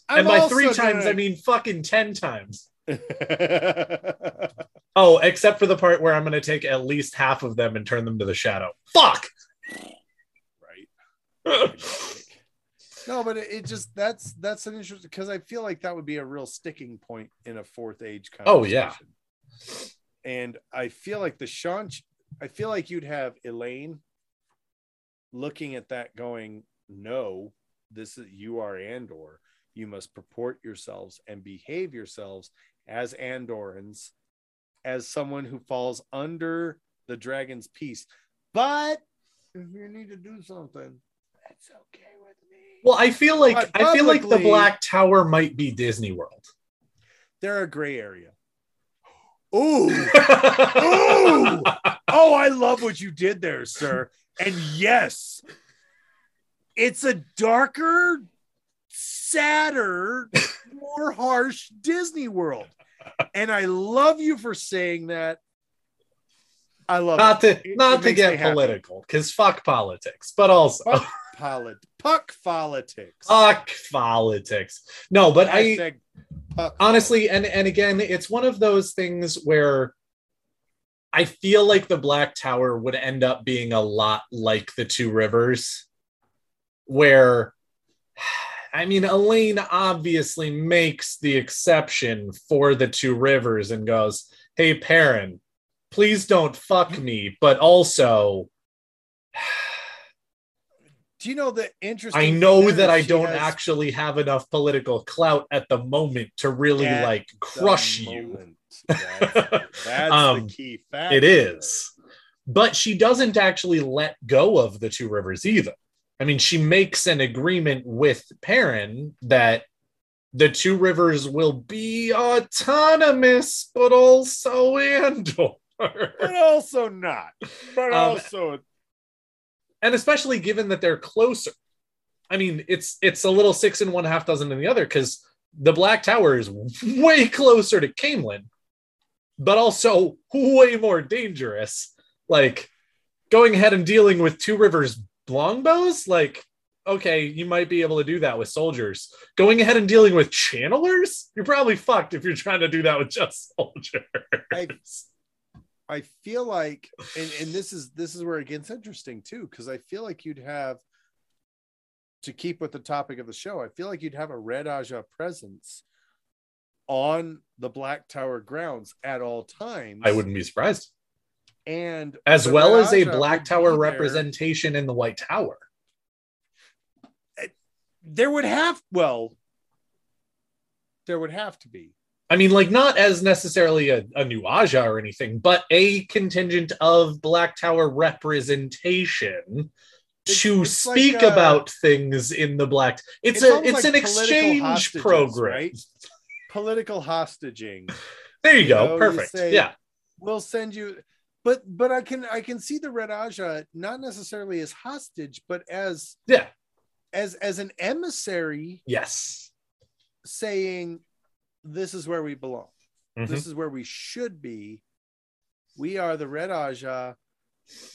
And by three times,
gonna-
I mean fucking 10 times. Oh, except for the part where I'm going to take at least half of them and turn them to the shadow. Fuck.
right. No, but it, it just that's that's an interesting because I feel like that would be a real sticking point in a fourth age
Oh, yeah.
And I feel like the Sean I feel like you'd have Elayne looking at that going, No, this is you are Andor. You must purport yourselves and behave yourselves as Andorans, as someone who falls under the dragon's peace. But if you need to do something, that's okay with me.
well, I feel like
But
I feel like the Black Tower might be Disney World.
They're a gray area. Ooh. Ooh. Oh, I love what you did there, sir. And yes, it's a darker, sadder, more harsh Disney World. And I love you for saying that. I love
not
it.
to
It-
not
it
to get political, because fuck politics, but also
Puck, polit- puck politics.
fuck politics. No, but I
Puck
honestly and and again it's one of those things where i feel like the black tower would end up being a lot like the two rivers where i mean elayne obviously makes the exception for the two rivers and goes hey perrin please don't fuck me but also
Do you know the interesting?
i know that, i don't
has
actually have enough political clout at the moment to really
At
like crush you.
That's, that's
Um,
the key fact.
It is. But she doesn't actually let go of the two rivers either. I mean, she makes an agreement with Perrin that the two rivers will be autonomous, but also Andor.
but also not. But
Um,
also,
and especially given that they're closer. I mean, it's it's a little six and one half dozen in the other because the Black Tower is way closer to Caemlyn, but also way more dangerous. Like going ahead and dealing with Two Rivers longbows, like okay, you might be able to do that with soldiers. Going ahead and dealing with channelers, you're probably fucked if you're trying to do that with just soldiers.
I, I feel like, and, and this is this is where it gets interesting too, because I feel like you'd have to keep with the topic of the show. I feel like you'd have a Red Ajah presence on the Black Tower grounds at all times.
I wouldn't be surprised.
and
As well
Red
as a Black Tower
be there.
representation in the White Tower.
There would have well, there would have to be.
I mean, like not as necessarily a, a new Ajah or anything, but a contingent of Black Tower representation
It's-
to
it's like,
speak
uh,
about things in the Black. It's,
it's
a it's
like
an exchange program.
right? Political hostaging.
There you
You
go.
know, you
Perfect.
say-
yeah.
we'll send you but but i can i can see the red ajah not necessarily as hostage but as
Yeah.
as as an emissary
Yes.
saying this is where we belong.
Mhm.
this is where we should be. We are the red ajah.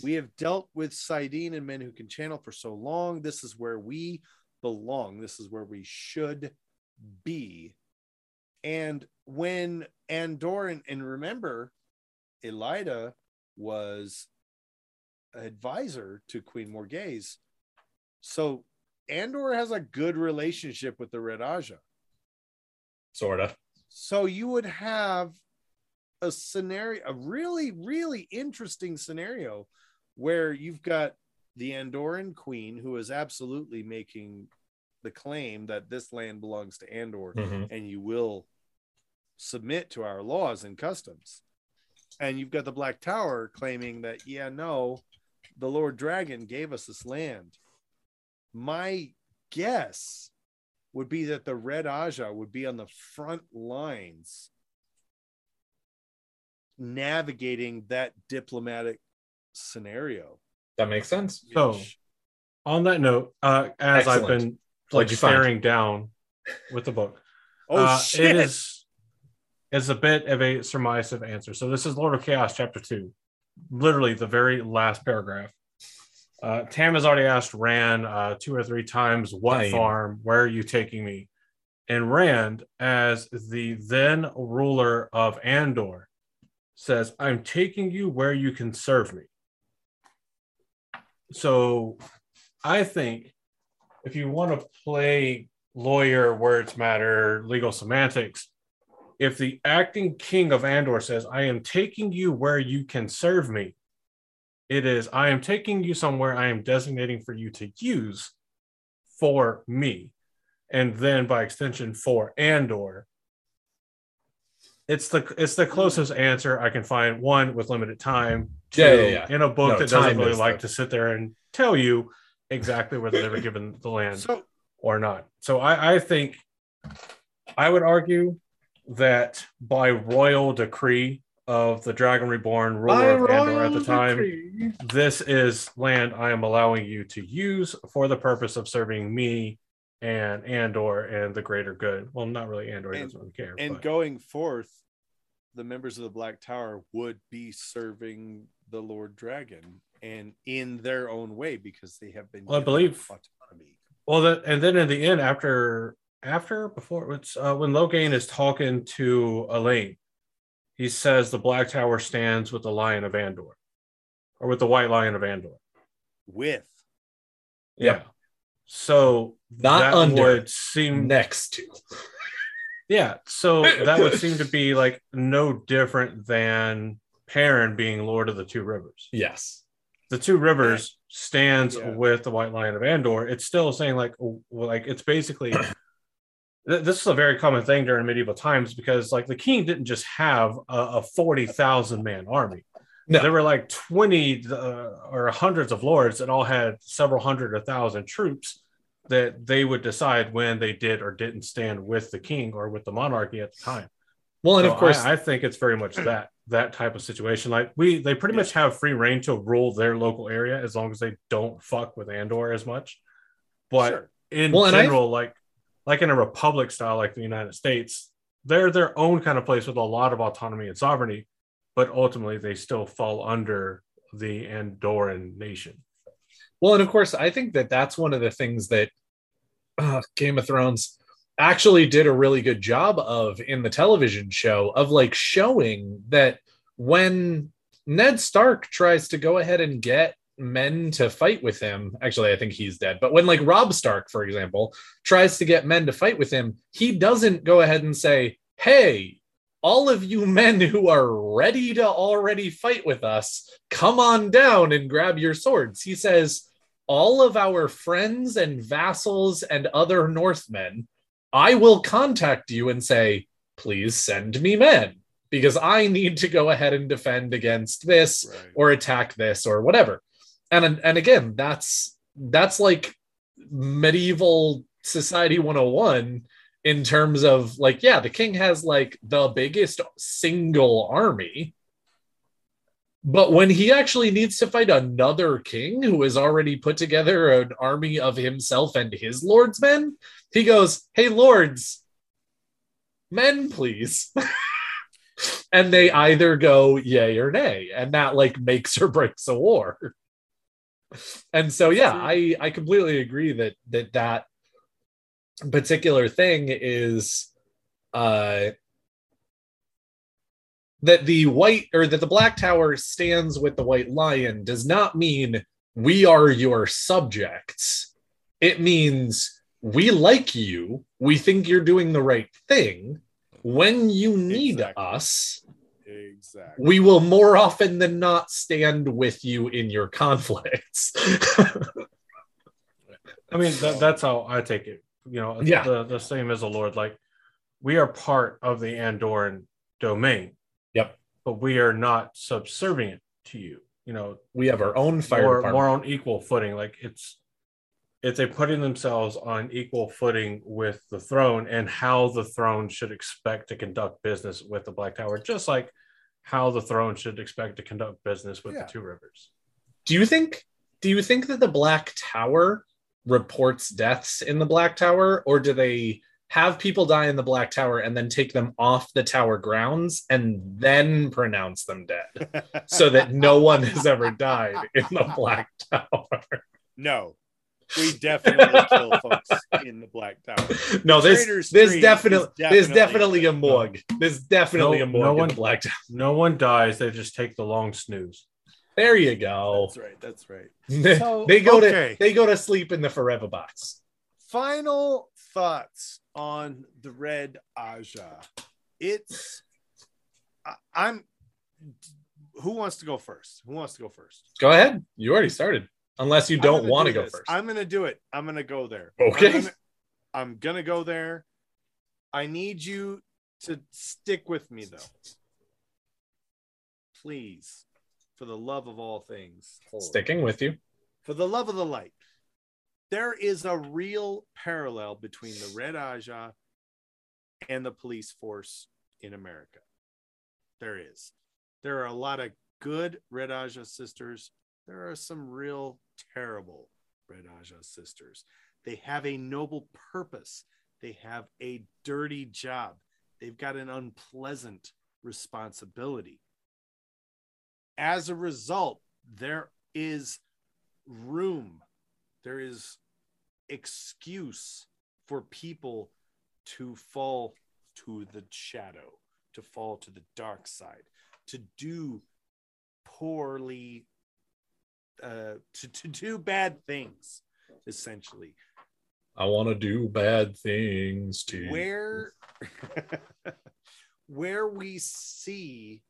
We have dealt with Saidin and men who can channel for so long. This is where we belong. This is where we should be. And when andor and, and remember elaida was advisor to queen morgase so andor has a good relationship with the red ajah
Sort of.
so you would have a scenario, a really, really interesting scenario where you've got the Andorran queen who is absolutely making the claim that this land belongs to Andor
Mhm.
and you will submit to our laws and customs. And you've got the Black Tower claiming that, yeah, no, the Lord Dragon gave us this land. My guess would be that the Red Ajah would be on the front lines navigating that diplomatic scenario.
That makes sense.
So, on that note, uh, as I've been like
What'd find?
staring down with the book,
oh
uh,
shit!
it is is a bit of a surmisive answer. So this is Lord of Chaos, chapter two, literally the very last paragraph. Uh, Tam has already asked Rand uh, two or three times, "What
Time.
farm? Where are you taking me?" And Rand, as the then ruler of Andor, says, "I'm taking you where you can serve me." So, I think if you want to play lawyer, words matter, legal semantics, if the acting king of Andor says, I am taking you where you can serve me, it is, I am taking you somewhere I am designating for you to use for me. And then by extension for Andor. It's the it's the closest answer I can find. One with limited time. Two,
Yeah, yeah, yeah.
in a book
No,
that doesn't really like
the-
to sit there and tell you exactly whether they were given the land
so
or not. So I, I think I would argue that by royal decree of the Dragon Reborn ruler
By
of Andor at the time.
decree.
This is land I am allowing you to use for the purpose of serving me and Andor and the greater good. Well, not really Andor, he
And-
doesn't really care.
and
but-
going forth, the members of the Black Tower would be serving the Lord Dragon and in their own way because they have been
Well, I believe-
autonomy.
Well, the, and then in the end, after after before it's uh, when Logain is talking to Elayne, he says the Black Tower stands with the Lion of Andor, or with the White Lion of Andor.
with
Yeah. So
Not
that
under.
would seem
Next to.
yeah. So that would seem to be like no different than Perrin being Lord of the Two Rivers.
Yes.
the two rivers stands
Yeah.
with the white lion of andor it's still saying like like it's basically th- this is a very common thing during medieval times because like the king didn't just have a, a 40,000 man army
No.
there were like 20 uh, or hundreds of lords that all had several hundred or thousand troops that they would decide when they did or didn't stand with the king or with the monarchy at the time
Well, and
so
of course,
I, I think it's very much that that type of situation. Like we, they pretty much have free reign to rule their local area as long as they don't fuck with Andor as much. But
Sure.
in
Well,
general, like like in a republic style, like the United States, they're their own kind of place with a lot of autonomy and sovereignty, but ultimately they still fall under the Andorran nation.
Well, and of course, I think that that's one of the things that uh, Game of Thrones actually did a really good job of in the television show of like showing that when Ned Stark tries to go ahead and get men to fight with him, actually, I think he's dead, but when like Robb Stark, for example, tries to get men to fight with him, he doesn't go ahead and say, Hey, all of you men who are ready to already fight with us, come on down and grab your swords. He says, All of our friends and vassals and other Northmen, I will contact you and say, Please send me men because I need to go ahead and defend against this
Right.
or attack this or whatever. And and again, that's that's like medieval society 101 in terms of like yeah, the king has like the biggest single army. But when he actually needs to fight another king who has already put together an army of himself and his lords men, he goes, "Hey lords, men please." and they either go yay or nay and that like makes or breaks a war and so yeah i i completely agree that that that particular thing is uh that the white or that the black tower stands with the white lion does not mean we are your subjects. It means we like you. We think you're doing the right thing. When you need
Exactly.
us
Exactly.
we will more often than not stand with you in your conflicts.
I mean, that, that's how I take it. You know,
Yeah.
the, the same as a lord. Like, we are part of the Andorran domain.
Yep.
But we are not subservient to you. You know,
we have our own fire
more,
department.
more on equal footing. Like, it's it's a putting themselves on equal footing with the throne and how the throne should expect to conduct business with the Black Tower, just like how the throne should expect to conduct business with
Yeah.
the Two Rivers.
do you think do you think that the Black Tower reports deaths in the Black Tower, or do they have people die in the Black Tower and then take them off the tower grounds and then pronounce them dead so that no one has ever died in the Black Tower?
no, we definitely kill folks in the Black Tower.
No, this
Traitor's
this
Street
definitely there's
definitely-
definitely a morgue. There's definitely
No-
a morgue
no
in
one-
the Black Tower.
No one dies, they just take the long snooze.
There you go.
That's right. That's right.
they go
okay.
to they go to sleep in the forever box.
Final thoughts on the Red Ajah. It's I, I'm. Who wants to go first? Who wants to go first?
Go ahead. You already started. Unless you don't want to
do
go
this.
first.
I'm gonna do it. I'm gonna go there.
Okay.
I'm gonna, I'm gonna go there. I need you to stick with me though. Please, for the love of all things. hold.
Sticking with you.
For the love of the light. There is a real parallel between the Red Ajah and the police force in America. There is. There are a lot of good Red Ajah sisters. There are some real terrible Red Ajah sisters. They have a noble purpose. They have a dirty job. They've got an unpleasant responsibility. As a result, there is room, there is excuse for people to fall to the shadow, to fall to the dark side, to do poorly, uh, to, to do bad things, essentially.
I want to do bad things too.
Where, where we see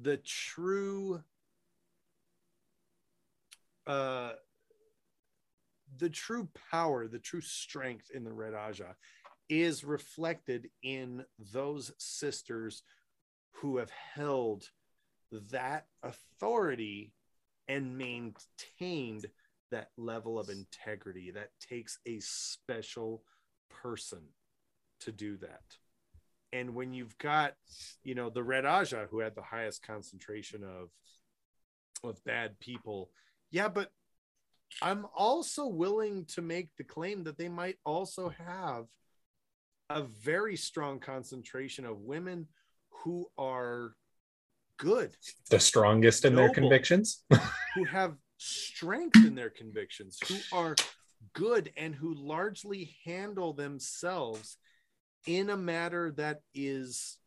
the true, uh, the true power, the true strength in the Red Ajah is reflected in those sisters who have held that authority and maintained that level of integrity that takes a special person to do that. And when you've got you know the red ajah who had the highest concentration of of bad people yeah but i'm also willing to make the claim that they might also have a very strong concentration of women who are good
the strongest in their convictions.
who have strength in their convictions, who are good and who largely handle themselves in a matter that is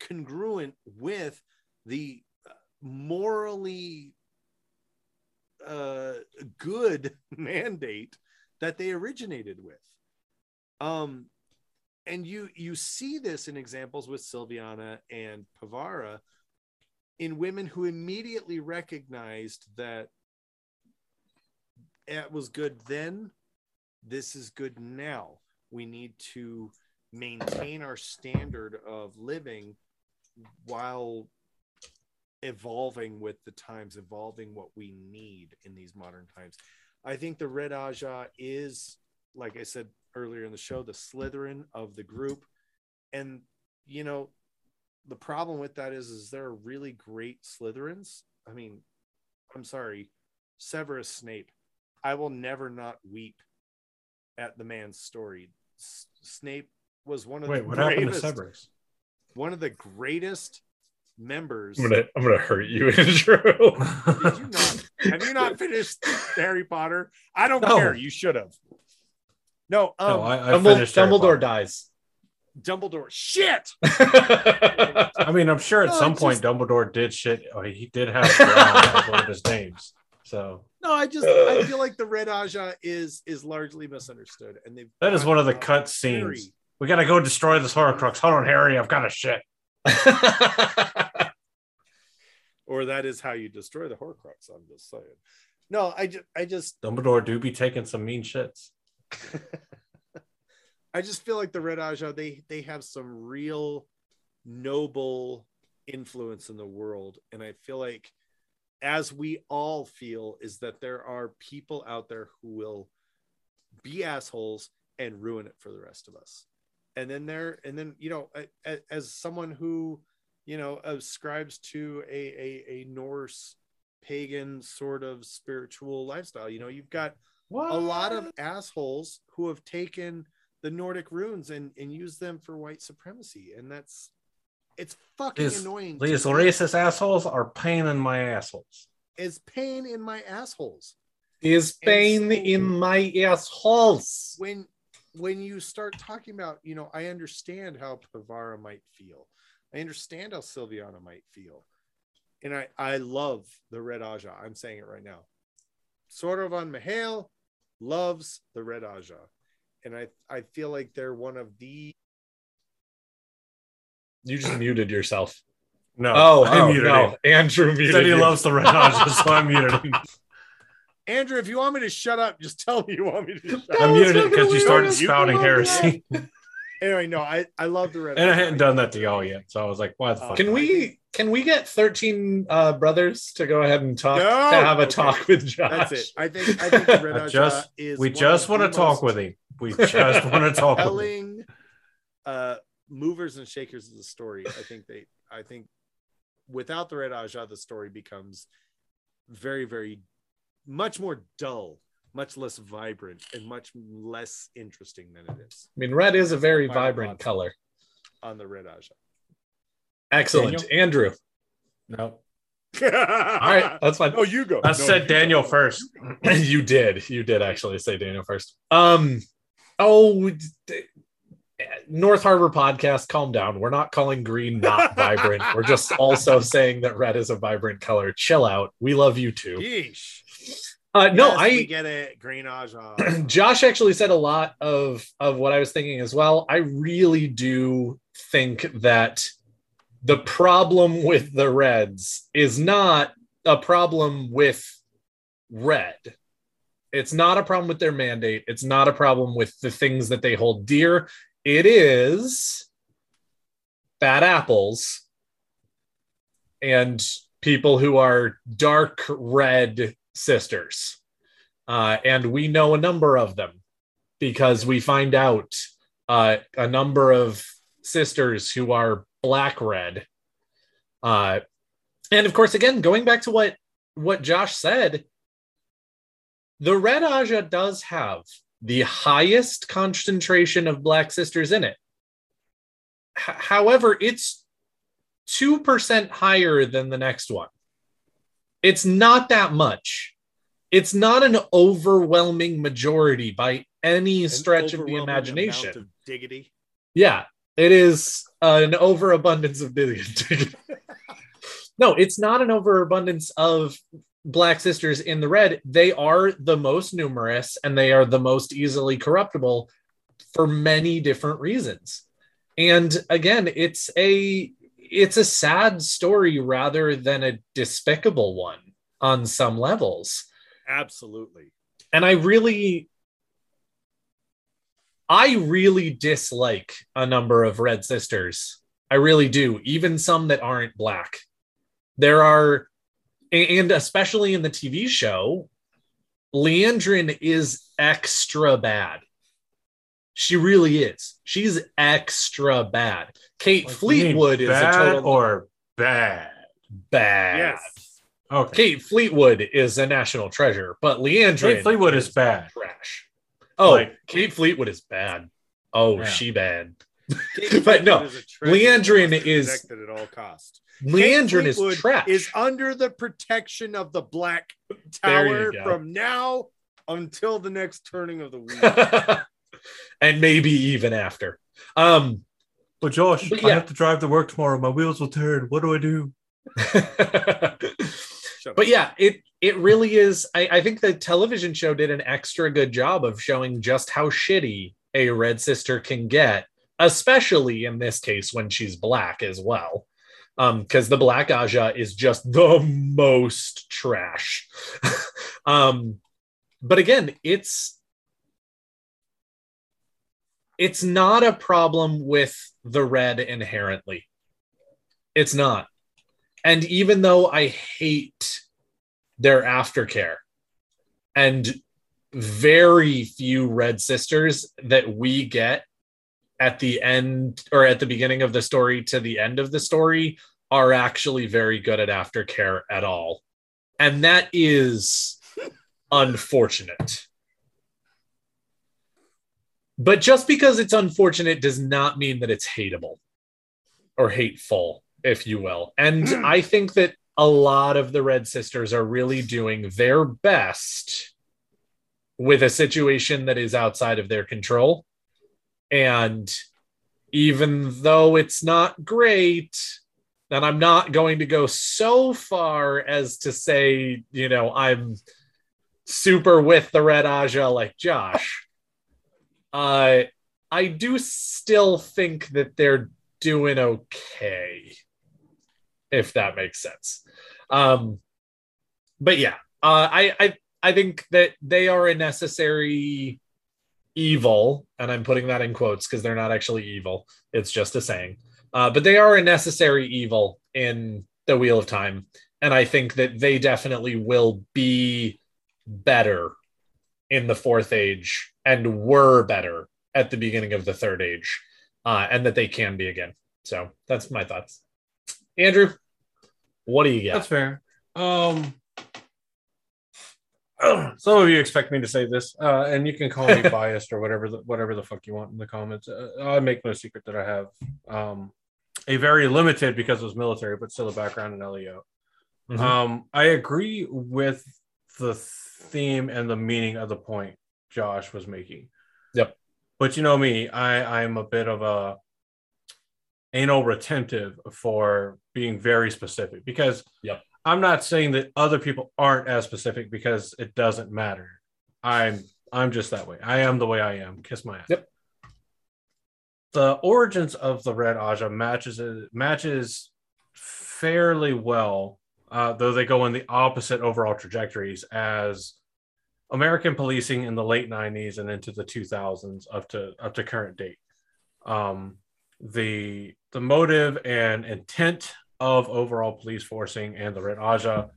congruent with the morally uh, good mandate that they originated with. Um, and you you see this in examples with Silviana and Pevara in women who immediately recognized that it was good then this is good now. We need to maintain our standard of living while evolving with the times evolving what we need in these modern times. I think the red ajah is like i said earlier in the show the slytherin of the group. And you know the problem with that is is there are really great slytherins. I mean i'm sorry severus snape. I will never not weep at the man's story. S- snape was one of
Wait,
the
what happened to
greatest
Severus?
one of the greatest members
I'm gonna I'm gonna hurt you, Andrew.
did you not have you not finished harry potter? I don't
No.
care. You should have no um
no, I, I
Dumbledore,
finished
Dumbledore dies.
dumbledore shit
I mean, I'm sure at
No,
some
it's
point Dumbledore did shit. Oh, he did have one of his names. So
no i just i feel like the red ajah is is largely misunderstood and they've
that is one of the cut
very-
scenes. We gotta go destroy this Horcrux. Hold on, Harry. I've got a shit.
or that is how you destroy the horcrux i'm just saying no i just i just
Dumbledore do be taking some mean shits.
i just feel like the red ajah they they have some real noble influence in the world. And i feel like as we all feel is that there are people out there who will be assholes and ruin it for the rest of us. And then there and then you know as someone who you know ascribes to a a, a norse pagan sort of spiritual lifestyle you know you've got
What?
a lot of assholes who have taken the Nordic runes and, and used them for white supremacy. And that's it's fucking
These-
annoying.
these racist assholes are pain in my assholes.
It's pain in my assholes.
Is pain
so-
in my assholes.
When when you start talking about, you know, I understand how Pevara might feel. I understand how Silviana might feel. And I, I love the Red Ajah. I'm saying it right now. Sort of on Mihail loves the Red Ajah. And I, I feel like they're one of the
You just muted yourself.
No,
Oh,
I
oh
muted
no.
him.
Andrew muted
said he
you.
loves the Red Ajah, so I muted him.
Andrew, if you want me to shut up, just tell me you want me to shut
No,
I muted it because you started spouting heresy.
Anyway, no, I, I love the red.
And I hadn't done that to y'all yet. So I was like, why the
Uh,
fuck?
Can we can we get 13 uh, brothers to go ahead and talk
No!
to have a
Okay.
talk with Josh?
That's it. I think I think the red
I just-
is.
we just want to talk with him. We just want to talk with him.
Uh, movers and shakers of the story. I think they. I think without the Red Ajah, the story becomes very, very much more dull, much less vibrant, and much less interesting than it is
I mean, red is a very
Final
vibrant
thoughts.
color.
on the Red Ajah.
Excellent. Andrew.
No,
All
All right, that's fine.
Oh, you go.
I
No,
said Daniel
go.
first.
you did. You did actually say Daniel first. Um oh d- North Harbor podcast, calm down. We're not calling green not vibrant. We're just also saying that red is a vibrant color. Chill out. We love you too.
Yeesh.
Uh no, I
get it. Green Ajah.
Josh actually said a lot of of what I was thinking as well. I really do think that the problem with the Reds is not a problem with red. It's not a problem with their mandate. It's not a problem with the things that they hold dear. It is bad apples and people who are dark red sisters. Uh, and we know a number of them because we find out uh, a number of sisters who are black red. Uh, and of course, again, going back to what what Josh said, the Red Ajah does have the highest concentration of black sisters in it. H- however, it's 2% higher than the next one. It's not that much. It's not an overwhelming majority by any
An
stretch of the imagination.
of diggity.
Yeah, it is an overabundance of billion. no, it's not an overabundance of black sisters in the red. They are the most numerous and they are the most easily corruptible for many different reasons. And again, it's a it's a sad story rather than a despicable one on some levels
Absolutely.
and I really I really dislike a number of red sisters. I really do, even some that aren't black. There are and especially in the TV show, Liandrin is extra bad. She really is. She's extra bad. Kate
Like,
Fleetwood is a total
or bad.
bad.
Yes.
Okay.
Kate Fleetwood is a national treasure, but Liandrin
Kate Fleetwood is bad.
trash. Oh,
Like-
Kate Fleetwood is bad. Oh,
Yeah.
she bad. But no,
Fleetwood is a
Liandrin
that must be
is-
protected at all costs. Liandrin
is
Fleetwood
trash.
Is under the protection of the Black Tower from now until the next turning of the wheel.
And maybe even after. Um,
But Josh,
But
I have to drive to work tomorrow. My wheels will turn. What do I do?
But yeah, it it really is. I, I think the television show did an extra good job of showing just how shitty a red sister can get, especially in this case when she's black as well. Um, because the black Ajah is just the most trash. um, but again, it's it's not a problem with the red inherently. It's not. And even though I hate their aftercare and very few red sisters that we get at the end or at the beginning of the story to the end of the story are actually very good at aftercare at all. And that is unfortunate. But just because it's unfortunate does not mean that it's hateable or hateful, if you will. And hmm. I think that a lot of the Red Sisters are really doing their best with a situation that is outside of their control. And even though it's not great, and I'm not going to go so far as to say, you know, I'm super with the Red Ajah like Josh. Uh, I do still think that they're doing okay, if that makes sense. Um, but yeah, uh, I, I I think that they are a necessary evil, and I'm putting that in quotes because they're not actually evil. It's just a saying. Uh, but they are a necessary evil in the Wheel of Time, and I think that they definitely will be better in the Fourth Age and were better at the beginning of the Third Age, uh, and that they can be again. So that's my thoughts. Andrew, what do you got?
That's fair. Um, some of you expect me to say this, uh, and you can call me biased or whatever the whatever the fuck you want in the comments. Uh, I make no secret that I have um, a very limited because it was military, but still a background in LEO.
Mhm.
Um, I agree with the theme and the meaning of the point Josh was making.
Yep.
But you know me, I I'm a bit of a anal retentive for being very specific because
Yep.
I'm not saying that other people aren't as specific because it doesn't matter. I'm I'm just that way. I am the way I am. Kiss my ass.
Yep.
The origins of the Red Ajah matches matches fairly well, uh, though they go in the opposite overall trajectories as American policing in the late 90s and into the 2000s up to up to current date. Um, the the motive and intent of overall police forcing and the Red Ajah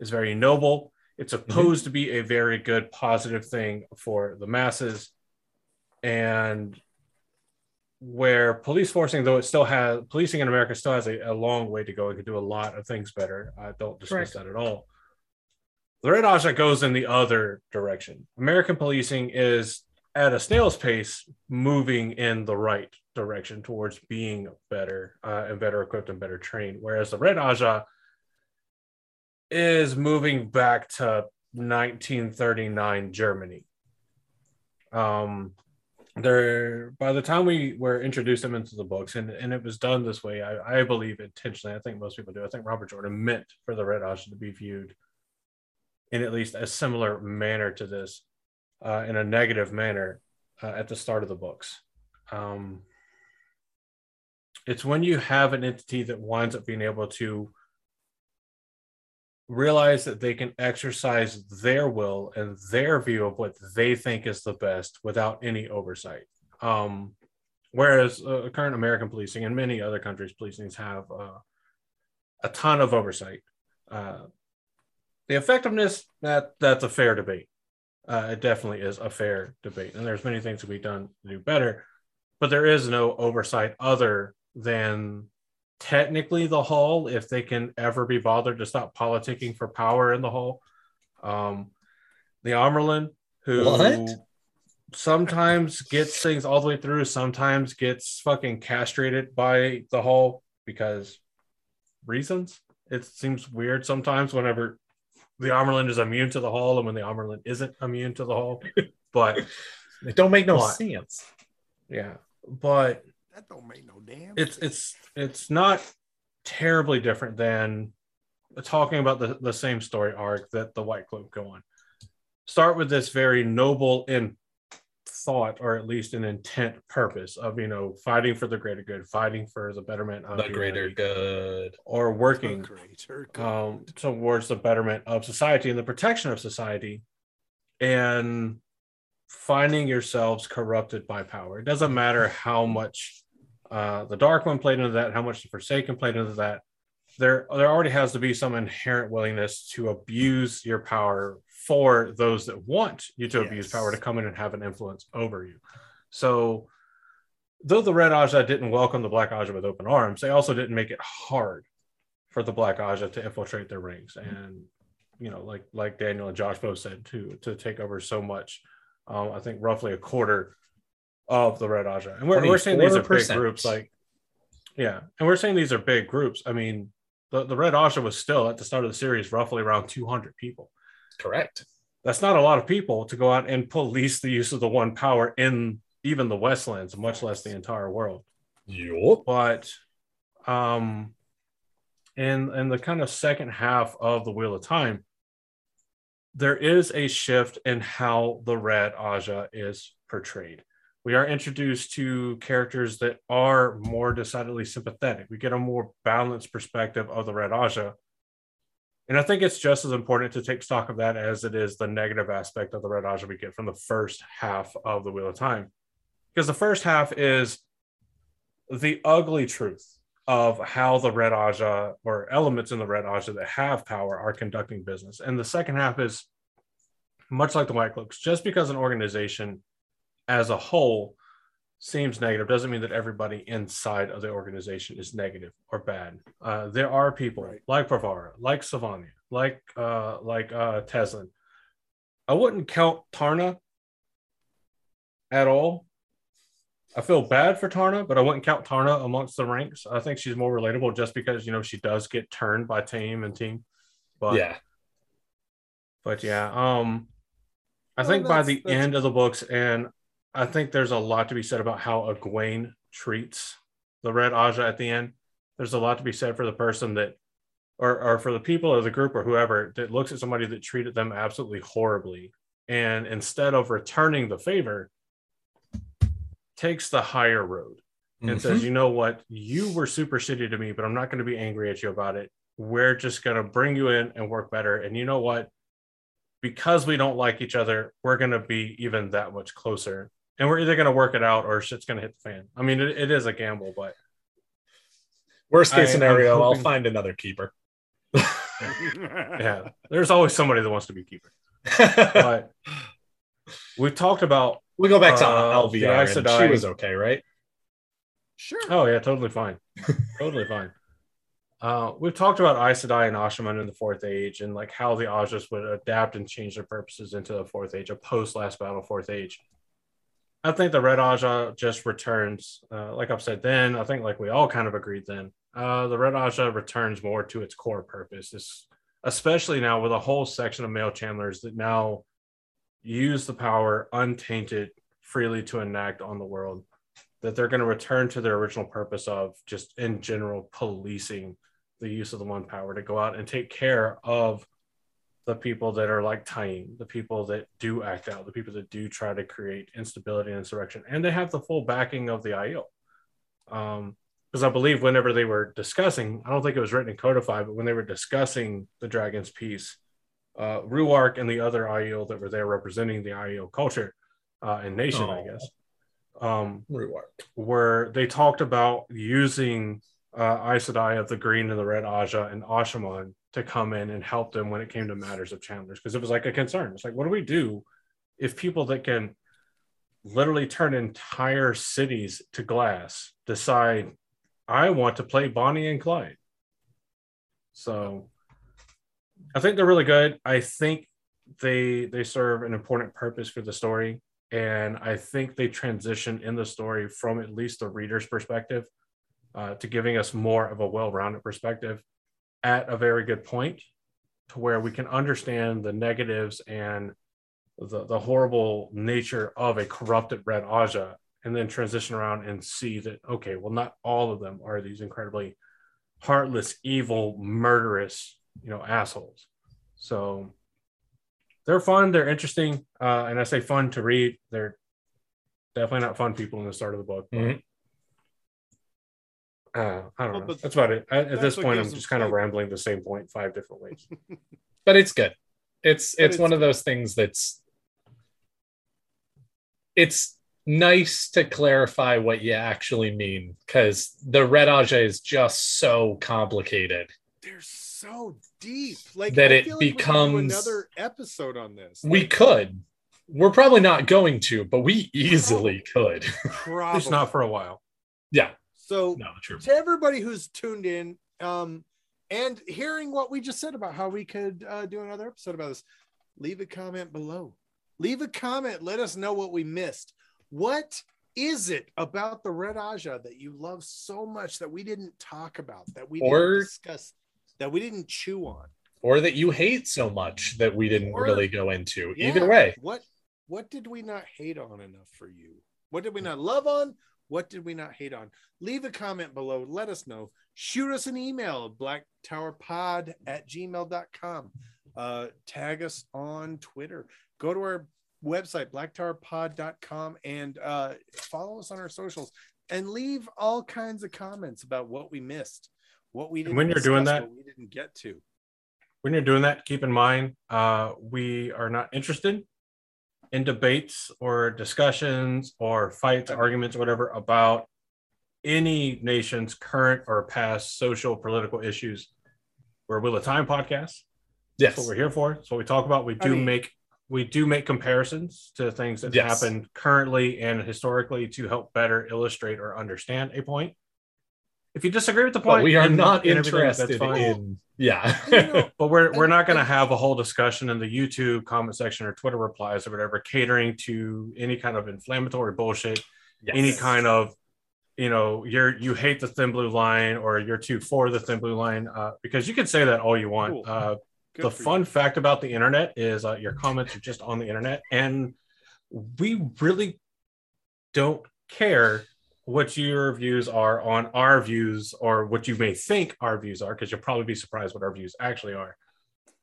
is very noble. It's supposed to be a very good positive thing for the masses. And where police forcing, though it still has policing in America still has a, a long way to go. It could do a lot of things better. I don't dismiss
Correct.
that at all. The Red Ajah goes in the other direction. American policing is at a snail's pace moving in the right direction towards being better uh, and better equipped and better trained. Whereas the Red Ajah is moving back to 1939 Germany. Um, there by the time we were introduced them into the books, and, and it was done this way, I, I believe intentionally. I think most people do. I think Robert Jordan meant for the Red Ajah to be viewed in at least a similar manner to this, uh, in a negative manner uh, at the start of the books. Um, it's when you have an entity that winds up being able to realize that they can exercise their will and their view of what they think is the best without any oversight. Um, whereas uh, current American policing and many other countries' policings have uh, a ton of oversight. Uh, the effectiveness that that's a fair debate. Uh, it definitely is a fair debate, and there's many things to be done to do better, but there is no oversight other than technically the hall if they can ever be bothered to stop politicking for power in the hall. Um, the Amyrlin, who
What?
sometimes gets things all the way through, sometimes gets fucking castrated by the hall because reasons. It seems weird sometimes whenever the Amyrlin is immune to the hall and when the Amyrlin isn't immune to the hall. But
It don't make no
What?
sense.
yeah, but
That don't make no damn.
it's it's it's not terribly different than talking about the, the same story arc that the white cloak go on start with this very noble in thought or at least an intent purpose of you know fighting for the greater good fighting for the betterment of
The greater good.
or working
greater
um, towards the betterment of society and the protection of society and finding yourselves corrupted by power. It doesn't matter how much uh, the Dark One played into that, how much the Forsaken played into that. There, there already has to be some inherent willingness to abuse your power for those that want you to abuse
Yes.
power to come in and have an influence over you. So, though the Red Ajah didn't welcome the Black Ajah with open arms, they also didn't make it hard for the Black Ajah to infiltrate their rings and you know like like Daniel and Josh both said to to take over so much um, I think roughly a quarter of the Red Ajah. And we're, we're saying these are big groups like yeah. And we're saying these are big groups. I mean the, the Red Ajah was still at the start of the series roughly around 200 people
Correct.
that's not a lot of people to go out and police the use of the one power in even the Westlands much less the entire world
Yup.
but um in in the kind of second half of the wheel of time there is a shift in how the red ajah is portrayed we are introduced to characters that are more decidedly sympathetic we get a more balanced perspective of the red ajah and i think it's just as important to take stock of that as it is the negative aspect of the red ajah we get from the first half of the wheel of time because the first half is the ugly truth of how the Red Ajah or elements in the Red Ajah that have power are conducting business. And the second half is much like the White Cloaks, just because an organization as a whole seems negative doesn't mean that everybody inside of the organization is negative or bad. Uh, there are people
Right.
like Pevara, like Silviana, like uh, like uh, Teslyn. I wouldn't count Tarna at all. I feel bad for Tarna, but I wouldn't count Tarna amongst the ranks. I think she's more relatable just because you know she does get turned by team and team. But
yeah.
but yeah, um, I
Well,
think by the end of the books, and I think there's a lot to be said about how Egwene treats the Red Ajah at the end. There's a lot to be said for the person that, or or for the people or the group or whoever that looks at somebody that treated them absolutely horribly, and instead of returning the favor, takes the higher road and
Mhm.
says, you know what, you were super shitty to me, but I'm not going to be angry at you about it. We're just going to bring you in and work better. And you know what? Because we don't like each other, we're going to be even that much closer. And we're either going to work it out or shit's going to hit the fan. I mean, it, it is a gamble, but
Worst case
I- I'm
scenario, I'll find another keeper.
yeah, there's always somebody that wants to be keeper. But we talked about,
we go back to
Uh,
LVR.
the
and she was okay, right?
Sure.
oh, yeah, totally fine. totally fine. Uh, we've talked about Aes Sedai and Asha'man in the Fourth Age and like how the Ajahs would adapt and change their purposes into the Fourth Age, a post Last Battle Fourth Age. I think the Red Ajah just returns, uh, like I've said then. I think like we all kind of agreed then. Uh, the Red Ajah returns more to its core purpose, this, especially now with a whole section of male channelers that now use the power untainted freely to enact on the world. That they're going to return to their original purpose of just in general policing the use of the one power to go out and take care of the people that are like Tying, the people that do act out, the people that do try to create instability and insurrection, and they have the full backing of the Aiel. Um, because I believe whenever they were discussing, I don't think it was written in codified, but when they were discussing the Dragon's Peace, uh, Rhuarc and the other Aiel that were there representing the Aiel culture uh, and nation, I
Oh.
guess, um,
Reward.
where they talked about using uh, Aes Sedai of the Green and the Red Ajah and Asha'man to come in and help them when it came to matters of channelers because it was like a concern. It's like, what do we do if people that can literally turn entire cities to glass decide, I want to play Bonnie and Clyde? So I think they're really good. I think they they serve an important purpose for the story and I think they transition in the story from at least the reader's perspective uh, to giving us more of a well-rounded perspective at a very good point to where we can understand the negatives and the, the horrible nature of a corrupted red ajah and then transition around and see that okay well not all of them are these incredibly heartless evil murderous you know assholes so they're fun they're interesting uh, and i say fun to read they're definitely not fun people in the start of the book
Mhm.
Uh, i don't
Well,
know that's about it I, at this point i'm just kind of rambling the same point five different ways
But it's good. It's it's,
it's
one of those things that's it's nice to clarify what you actually mean because the red ajah is just so complicated.
They're so deep. Like
That
I
it
like we could do
becomes-
another episode on this.
We
Like,
could. We're probably not going to, but we easily could.
probably
at least not for a while
yeah.
So
No,
to everybody who's tuned in um and hearing what we just said about how we could uh, do another episode about this leave a comment below leave a comment let us know what we missed what is it about the red ajah that you love so much that we didn't talk about that we
Or-
didn't discuss that we didn't chew on
Or that you hate so much that we didn't
Or-
really go into.
Yeah.
Either way.
what what did we not hate on enough for you what did we not love on? What did we not hate on? Leave a comment below. Let us know. Shoot us an email blacktowerpod at gmail.com uh, tag us on twitter. Go to our website blacktowerpod.com and uh, follow us on our socials and leave all kinds of comments about what we missed what we didn't
when you're doing that-
what we didn't get to.
when you're doing that, keep in mind uh, we are not interested in debates or discussions or fights, arguments, whatever about any nation's current or past social political issues. We're a Wheel of Time podcast. That's
Yes.
what we're here for. That's what we talk about. We do
mean-
make we do make comparisons to things that
Yes.
happen currently and historically to help better illustrate or understand a point. If you disagree with the point,
But we are
and-
not
and that's
interested
fine.
in. Yeah.
You know,
But we're we're not going to have a whole discussion in the YouTube comment section or Twitter replies or whatever, catering to any kind of inflammatory bullshit, any kind of, you know, you're you hate the thin blue line or you're too for the thin blue line, uh, because you can say that all you want.
Cool.
Uh, the
for you.
fun fact about the internet is uh, your comments are just on the internet, and we really don't care what your views are on our views or what you may think our views are, because you'll probably be surprised what our views actually are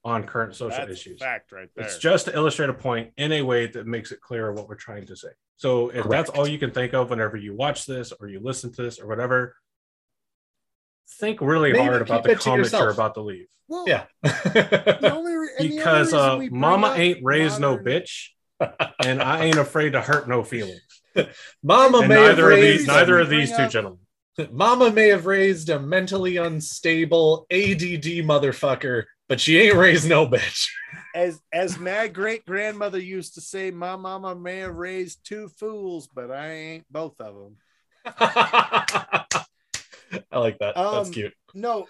on current social
That's
issues.
fact right there.
It's just to illustrate a point in a way that makes it clear what we're trying to say. So if that's all you can think of whenever you watch this or you listen to this or whatever, think really
Maybe
hard about the comments you're about to leave.
well,
Yeah.
the only re- and the only
Because uh, mama ain't raised no bitch, and I ain't afraid to hurt no feelings.
Mama
And
may have
neither of these,
raised
neither of these two
up-
gentlemen.
Mama may have raised a mentally unstable ADD motherfucker, but she ain't raised no bitch.
As as my great grandmother used to say, my mama may have raised two fools, but I ain't both of them.
I like that. That's
Um,
cute.
no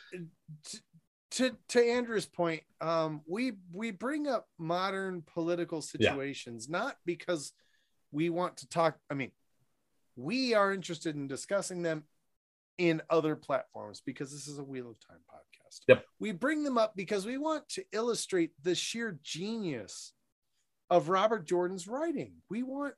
t- to to andrew's point um we we bring up modern political
Yeah.
situations not because we want to talk i mean we are interested in discussing them in other platforms because this is a wheel of time podcast
Yep.
we bring them up because we want to illustrate the sheer genius of robert jordan's writing we want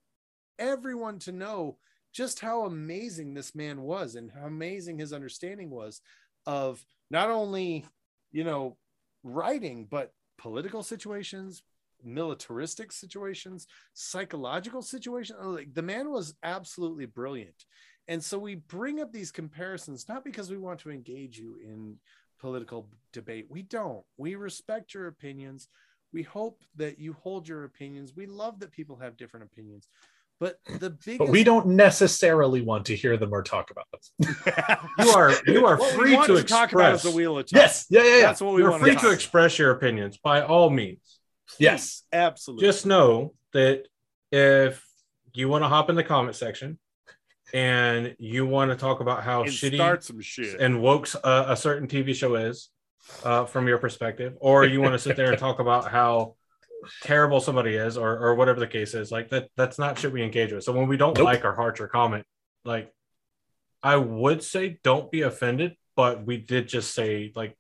everyone to know just how amazing this man was and how amazing his understanding was of not only you know writing but political situations militaristic situations psychological situations like the man was absolutely brilliant and so we bring up these comparisons not because we want to engage you in political debate we don't we respect your opinions we hope that you hold your opinions we love that people have different opinions but the biggest
But we don't necessarily want to hear them or talk about them.
You are you are
what
free to
to talk about is
express.
the wheel of time
Yes. Yeah, yeah, yeah.
that's what we
You're free
to
to express your opinions by all means.
Yes.
absolutely
Just know that if you want to hop in the comment section and you want to talk about how
and
shitty
shit
and woke a, a certain TV show is uh, from your perspective, or you want to sit there and talk about how terrible somebody is, or or whatever the case is, like that. That's not shit we engage with. So when we don't
Nope.
like or heart or comment, like I would say, don't be offended, but we did just say like.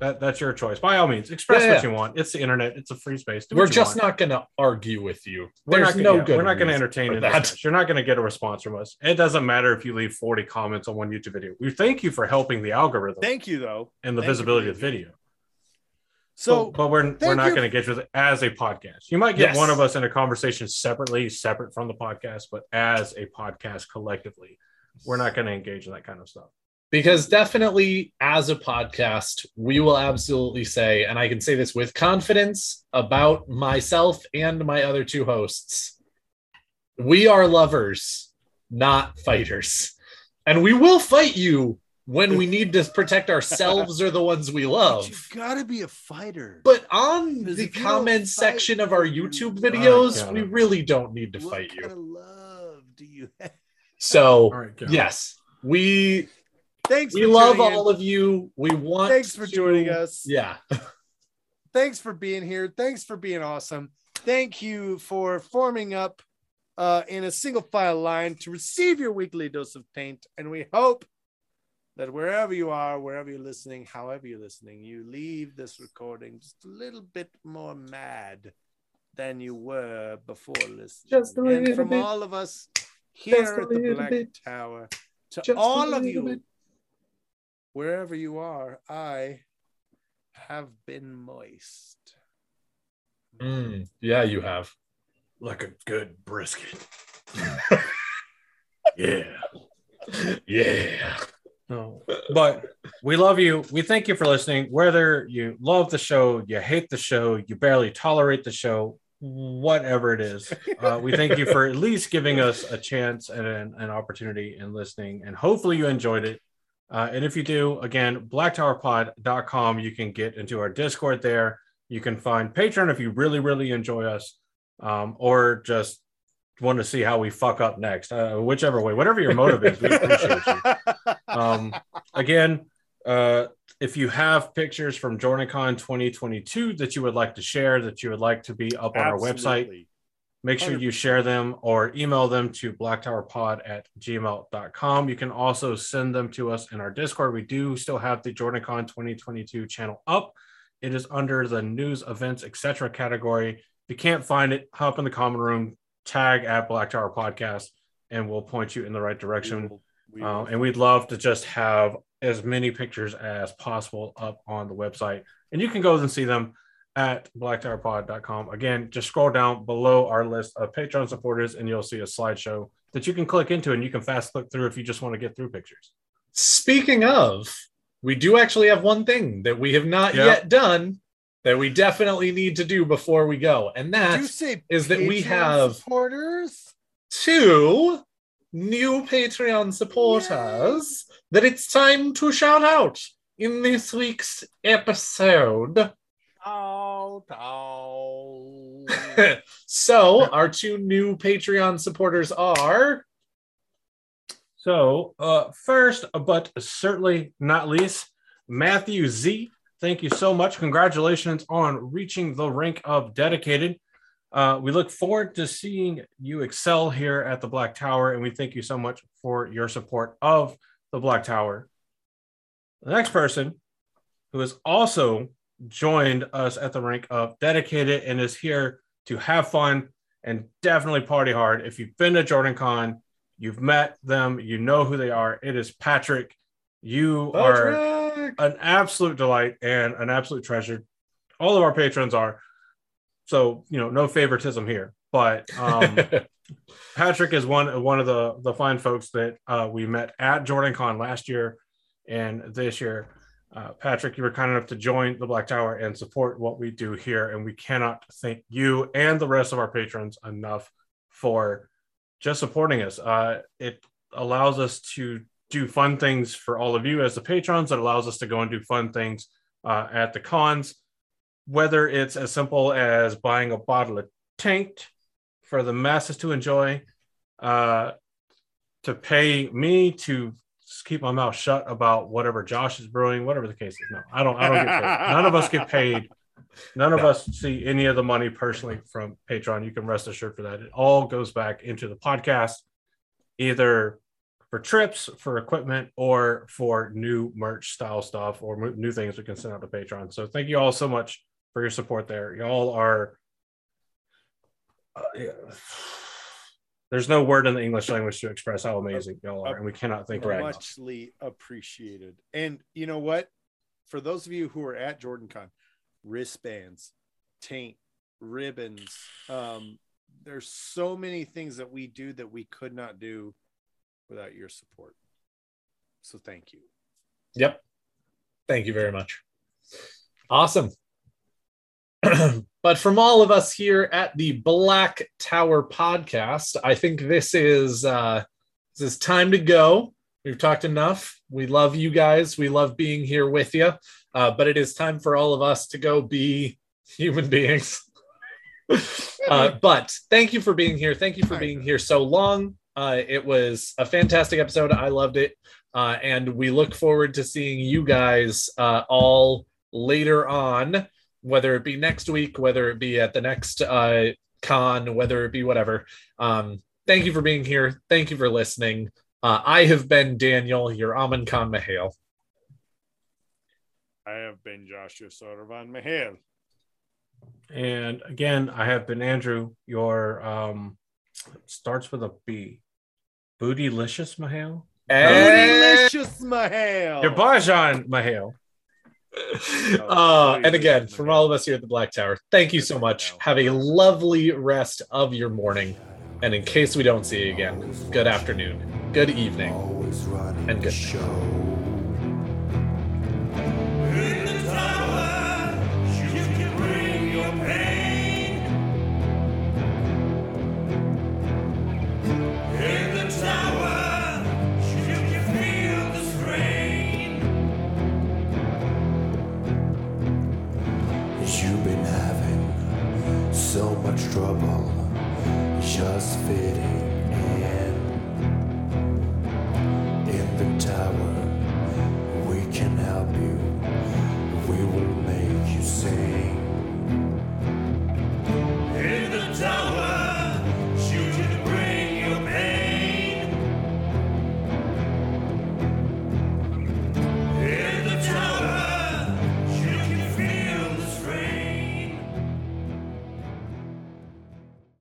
That, that's your choice. By all means, express
Yeah,
what you want. It's the internet. It's a free space. Do
We're just
want.
not going to argue with you.
We're
There's
not,
no
yeah,
good.
We're not going to entertain
for
it.
that.
You're not going to get a response from us. It doesn't matter if you leave 40 comments on one YouTube video. We thank you for helping the algorithm
thank you though
and the
thank
visibility
for
of the video.
so
but, but we're, we're not going to get with it as a podcast. You might get
Yes.
one of us in a conversation separately, separate from the podcast, but as a podcast collectively, we're not going to engage in that kind of stuff.
Because definitely as a podcast we will absolutely say and i can say this with confidence about myself and my other two hosts we are lovers not fighters. And we will fight you when we need to protect ourselves or the ones we
but
love.
you gotta be a fighter.
But on the
if you
comment
fight,
section of our youtube videos
got
we really don't need to
what
fight
kind
you
of love do you have
so
All right, go.
yes we
thanks
we
for
love
tuning in.
all of you we want
thanks for
to-
joining us
yeah
thanks for being here. Thanks for being awesome. Thank you for forming up uh, in a single file line to receive your weekly dose of taint. And we hope that wherever you are, wherever you're listening, however you're listening, you leave this recording just a little bit more mad than you were before listening.
Just a
and
little
from
bit.
all of us here
Just
at the Black
bit.
Tower, to
Just
all of you,
bit.
Wherever you are, I have been moist.
Mm, yeah, you have.
Like a good brisket. yeah.
Yeah.
No, but we love you. We thank you for listening. Whether you love the show, you hate the show, you barely tolerate the show, whatever it is, uh, we thank you for at least giving us a chance and an, an opportunity in listening. And hopefully you enjoyed it. Uh, and if you do, again, blacktowerpod.com, you can get into our Discord there. You can find Patreon if you really, really enjoy us, um, or just want to see how we fuck up next. Uh, whichever way, whatever your motive is, we appreciate you. Um, again, uh, if you have pictures from JordanCon 2022 that you would like to share, that you would like to be up on our website,
Absolutely.
Make sure you share them or email them to blacktowerpod at gmail.com. You can also send them to us in our Discord. We do still have the JordanCon 2022 channel up. It is under the news, events, etc. category. If you can't find it, hop in the common room, tag at Black Tower Podcast, and we'll point you in the right
We
direction.
will- we
Uh, and we'd love to just have as many pictures as possible up on the website. And you can go and see them at blacktowerpod.com. Again, just scroll down below our list of Patreon supporters and you'll see a slideshow that you can click into and you can fast click through if you just want to get through pictures.
Speaking of, we do actually have one thing that we have not
Yeah.
yet done that we definitely need to do before we go, and
that is you
that
say
is that we have-
supporters.
two new Patreon supporters that it's time to shout out in this week's episode.
Oh, oh.
so, our two new Patreon supporters are
So, uh, first, but certainly not least, Matthew Z. Thank you so much. Congratulations on reaching the rank of dedicated. Uh, we look forward to seeing you excel here at the Black Tower, and we thank you so much for your support of the Black Tower. The next person who is also joined us at the rank of dedicated and is here to have fun and definitely party hard. If you've been to Jordan Con, you've met them, you know who they are. It is Patrick. You are an absolute delight and an absolute treasure. All of our patrons are. So, you know, no favoritism here. But um, Patrick is one one of the the fine folks that uh, we met at Jordan Con last year and this year. Uh, Patrick, you were kind enough to join the Black Tower and support what we do here, and we cannot thank you and the rest of our patrons enough for just supporting us. Uh, it allows us to do fun things for all of you as the patrons. It allows us to go and do fun things uh, at the cons, whether it's as simple as buying a bottle of tanked for the masses to enjoy, uh, to pay me to s- keep my mouth shut about whatever Josh is brewing, whatever the case is. No, I don't. I don't get paid. None of us get paid. None of
No.
us see any of the money personally from Patreon. You can rest assured for that. It all goes back into the podcast, either for trips, for equipment, or for new merch style stuff or new things we can send out to Patreon. So thank you all so much for your support there. Y'all are. uh, yeah. There's no word in the English language to express how amazing y'all are, and we cannot thank you enough.
muchly appreciated. And you know what? For those of you who are at JordanCon, wristbands, taint, ribbons. Um, there's so many things that we do that we could not do without your support. So thank you.
Yep. Thank you very much. Awesome. but from all of us here at the Black Tower podcast, I think this is uh this is time to go. We've talked enough. We love you guys. We love being here with you. Uh, but it is time for all of us to go be human beings. uh, but thank you for being here. Thank you for being here so long. Uh, it was a fantastic episode. I loved it. Uh, and we look forward to seeing you guys uh, all later on, whether it be next week, whether it be at the next uh, con, whether it be whatever. Um, thank you for being here. Thank you for listening. Uh, I have been Daniel, your Amin Khan Mahale.
I have been Joshua Sodervan Mahal.
And again, I have been Andrew. Your um starts with a B. Bootylicious Mahale.
And,
Delicious Mahal.
Your Bajan Mahale.
uh, and again, from all of us here at the Black Tower, thank you so much. Have a lovely rest of your morning. And in case we don't see you again, good afternoon, good evening, and good night.
show.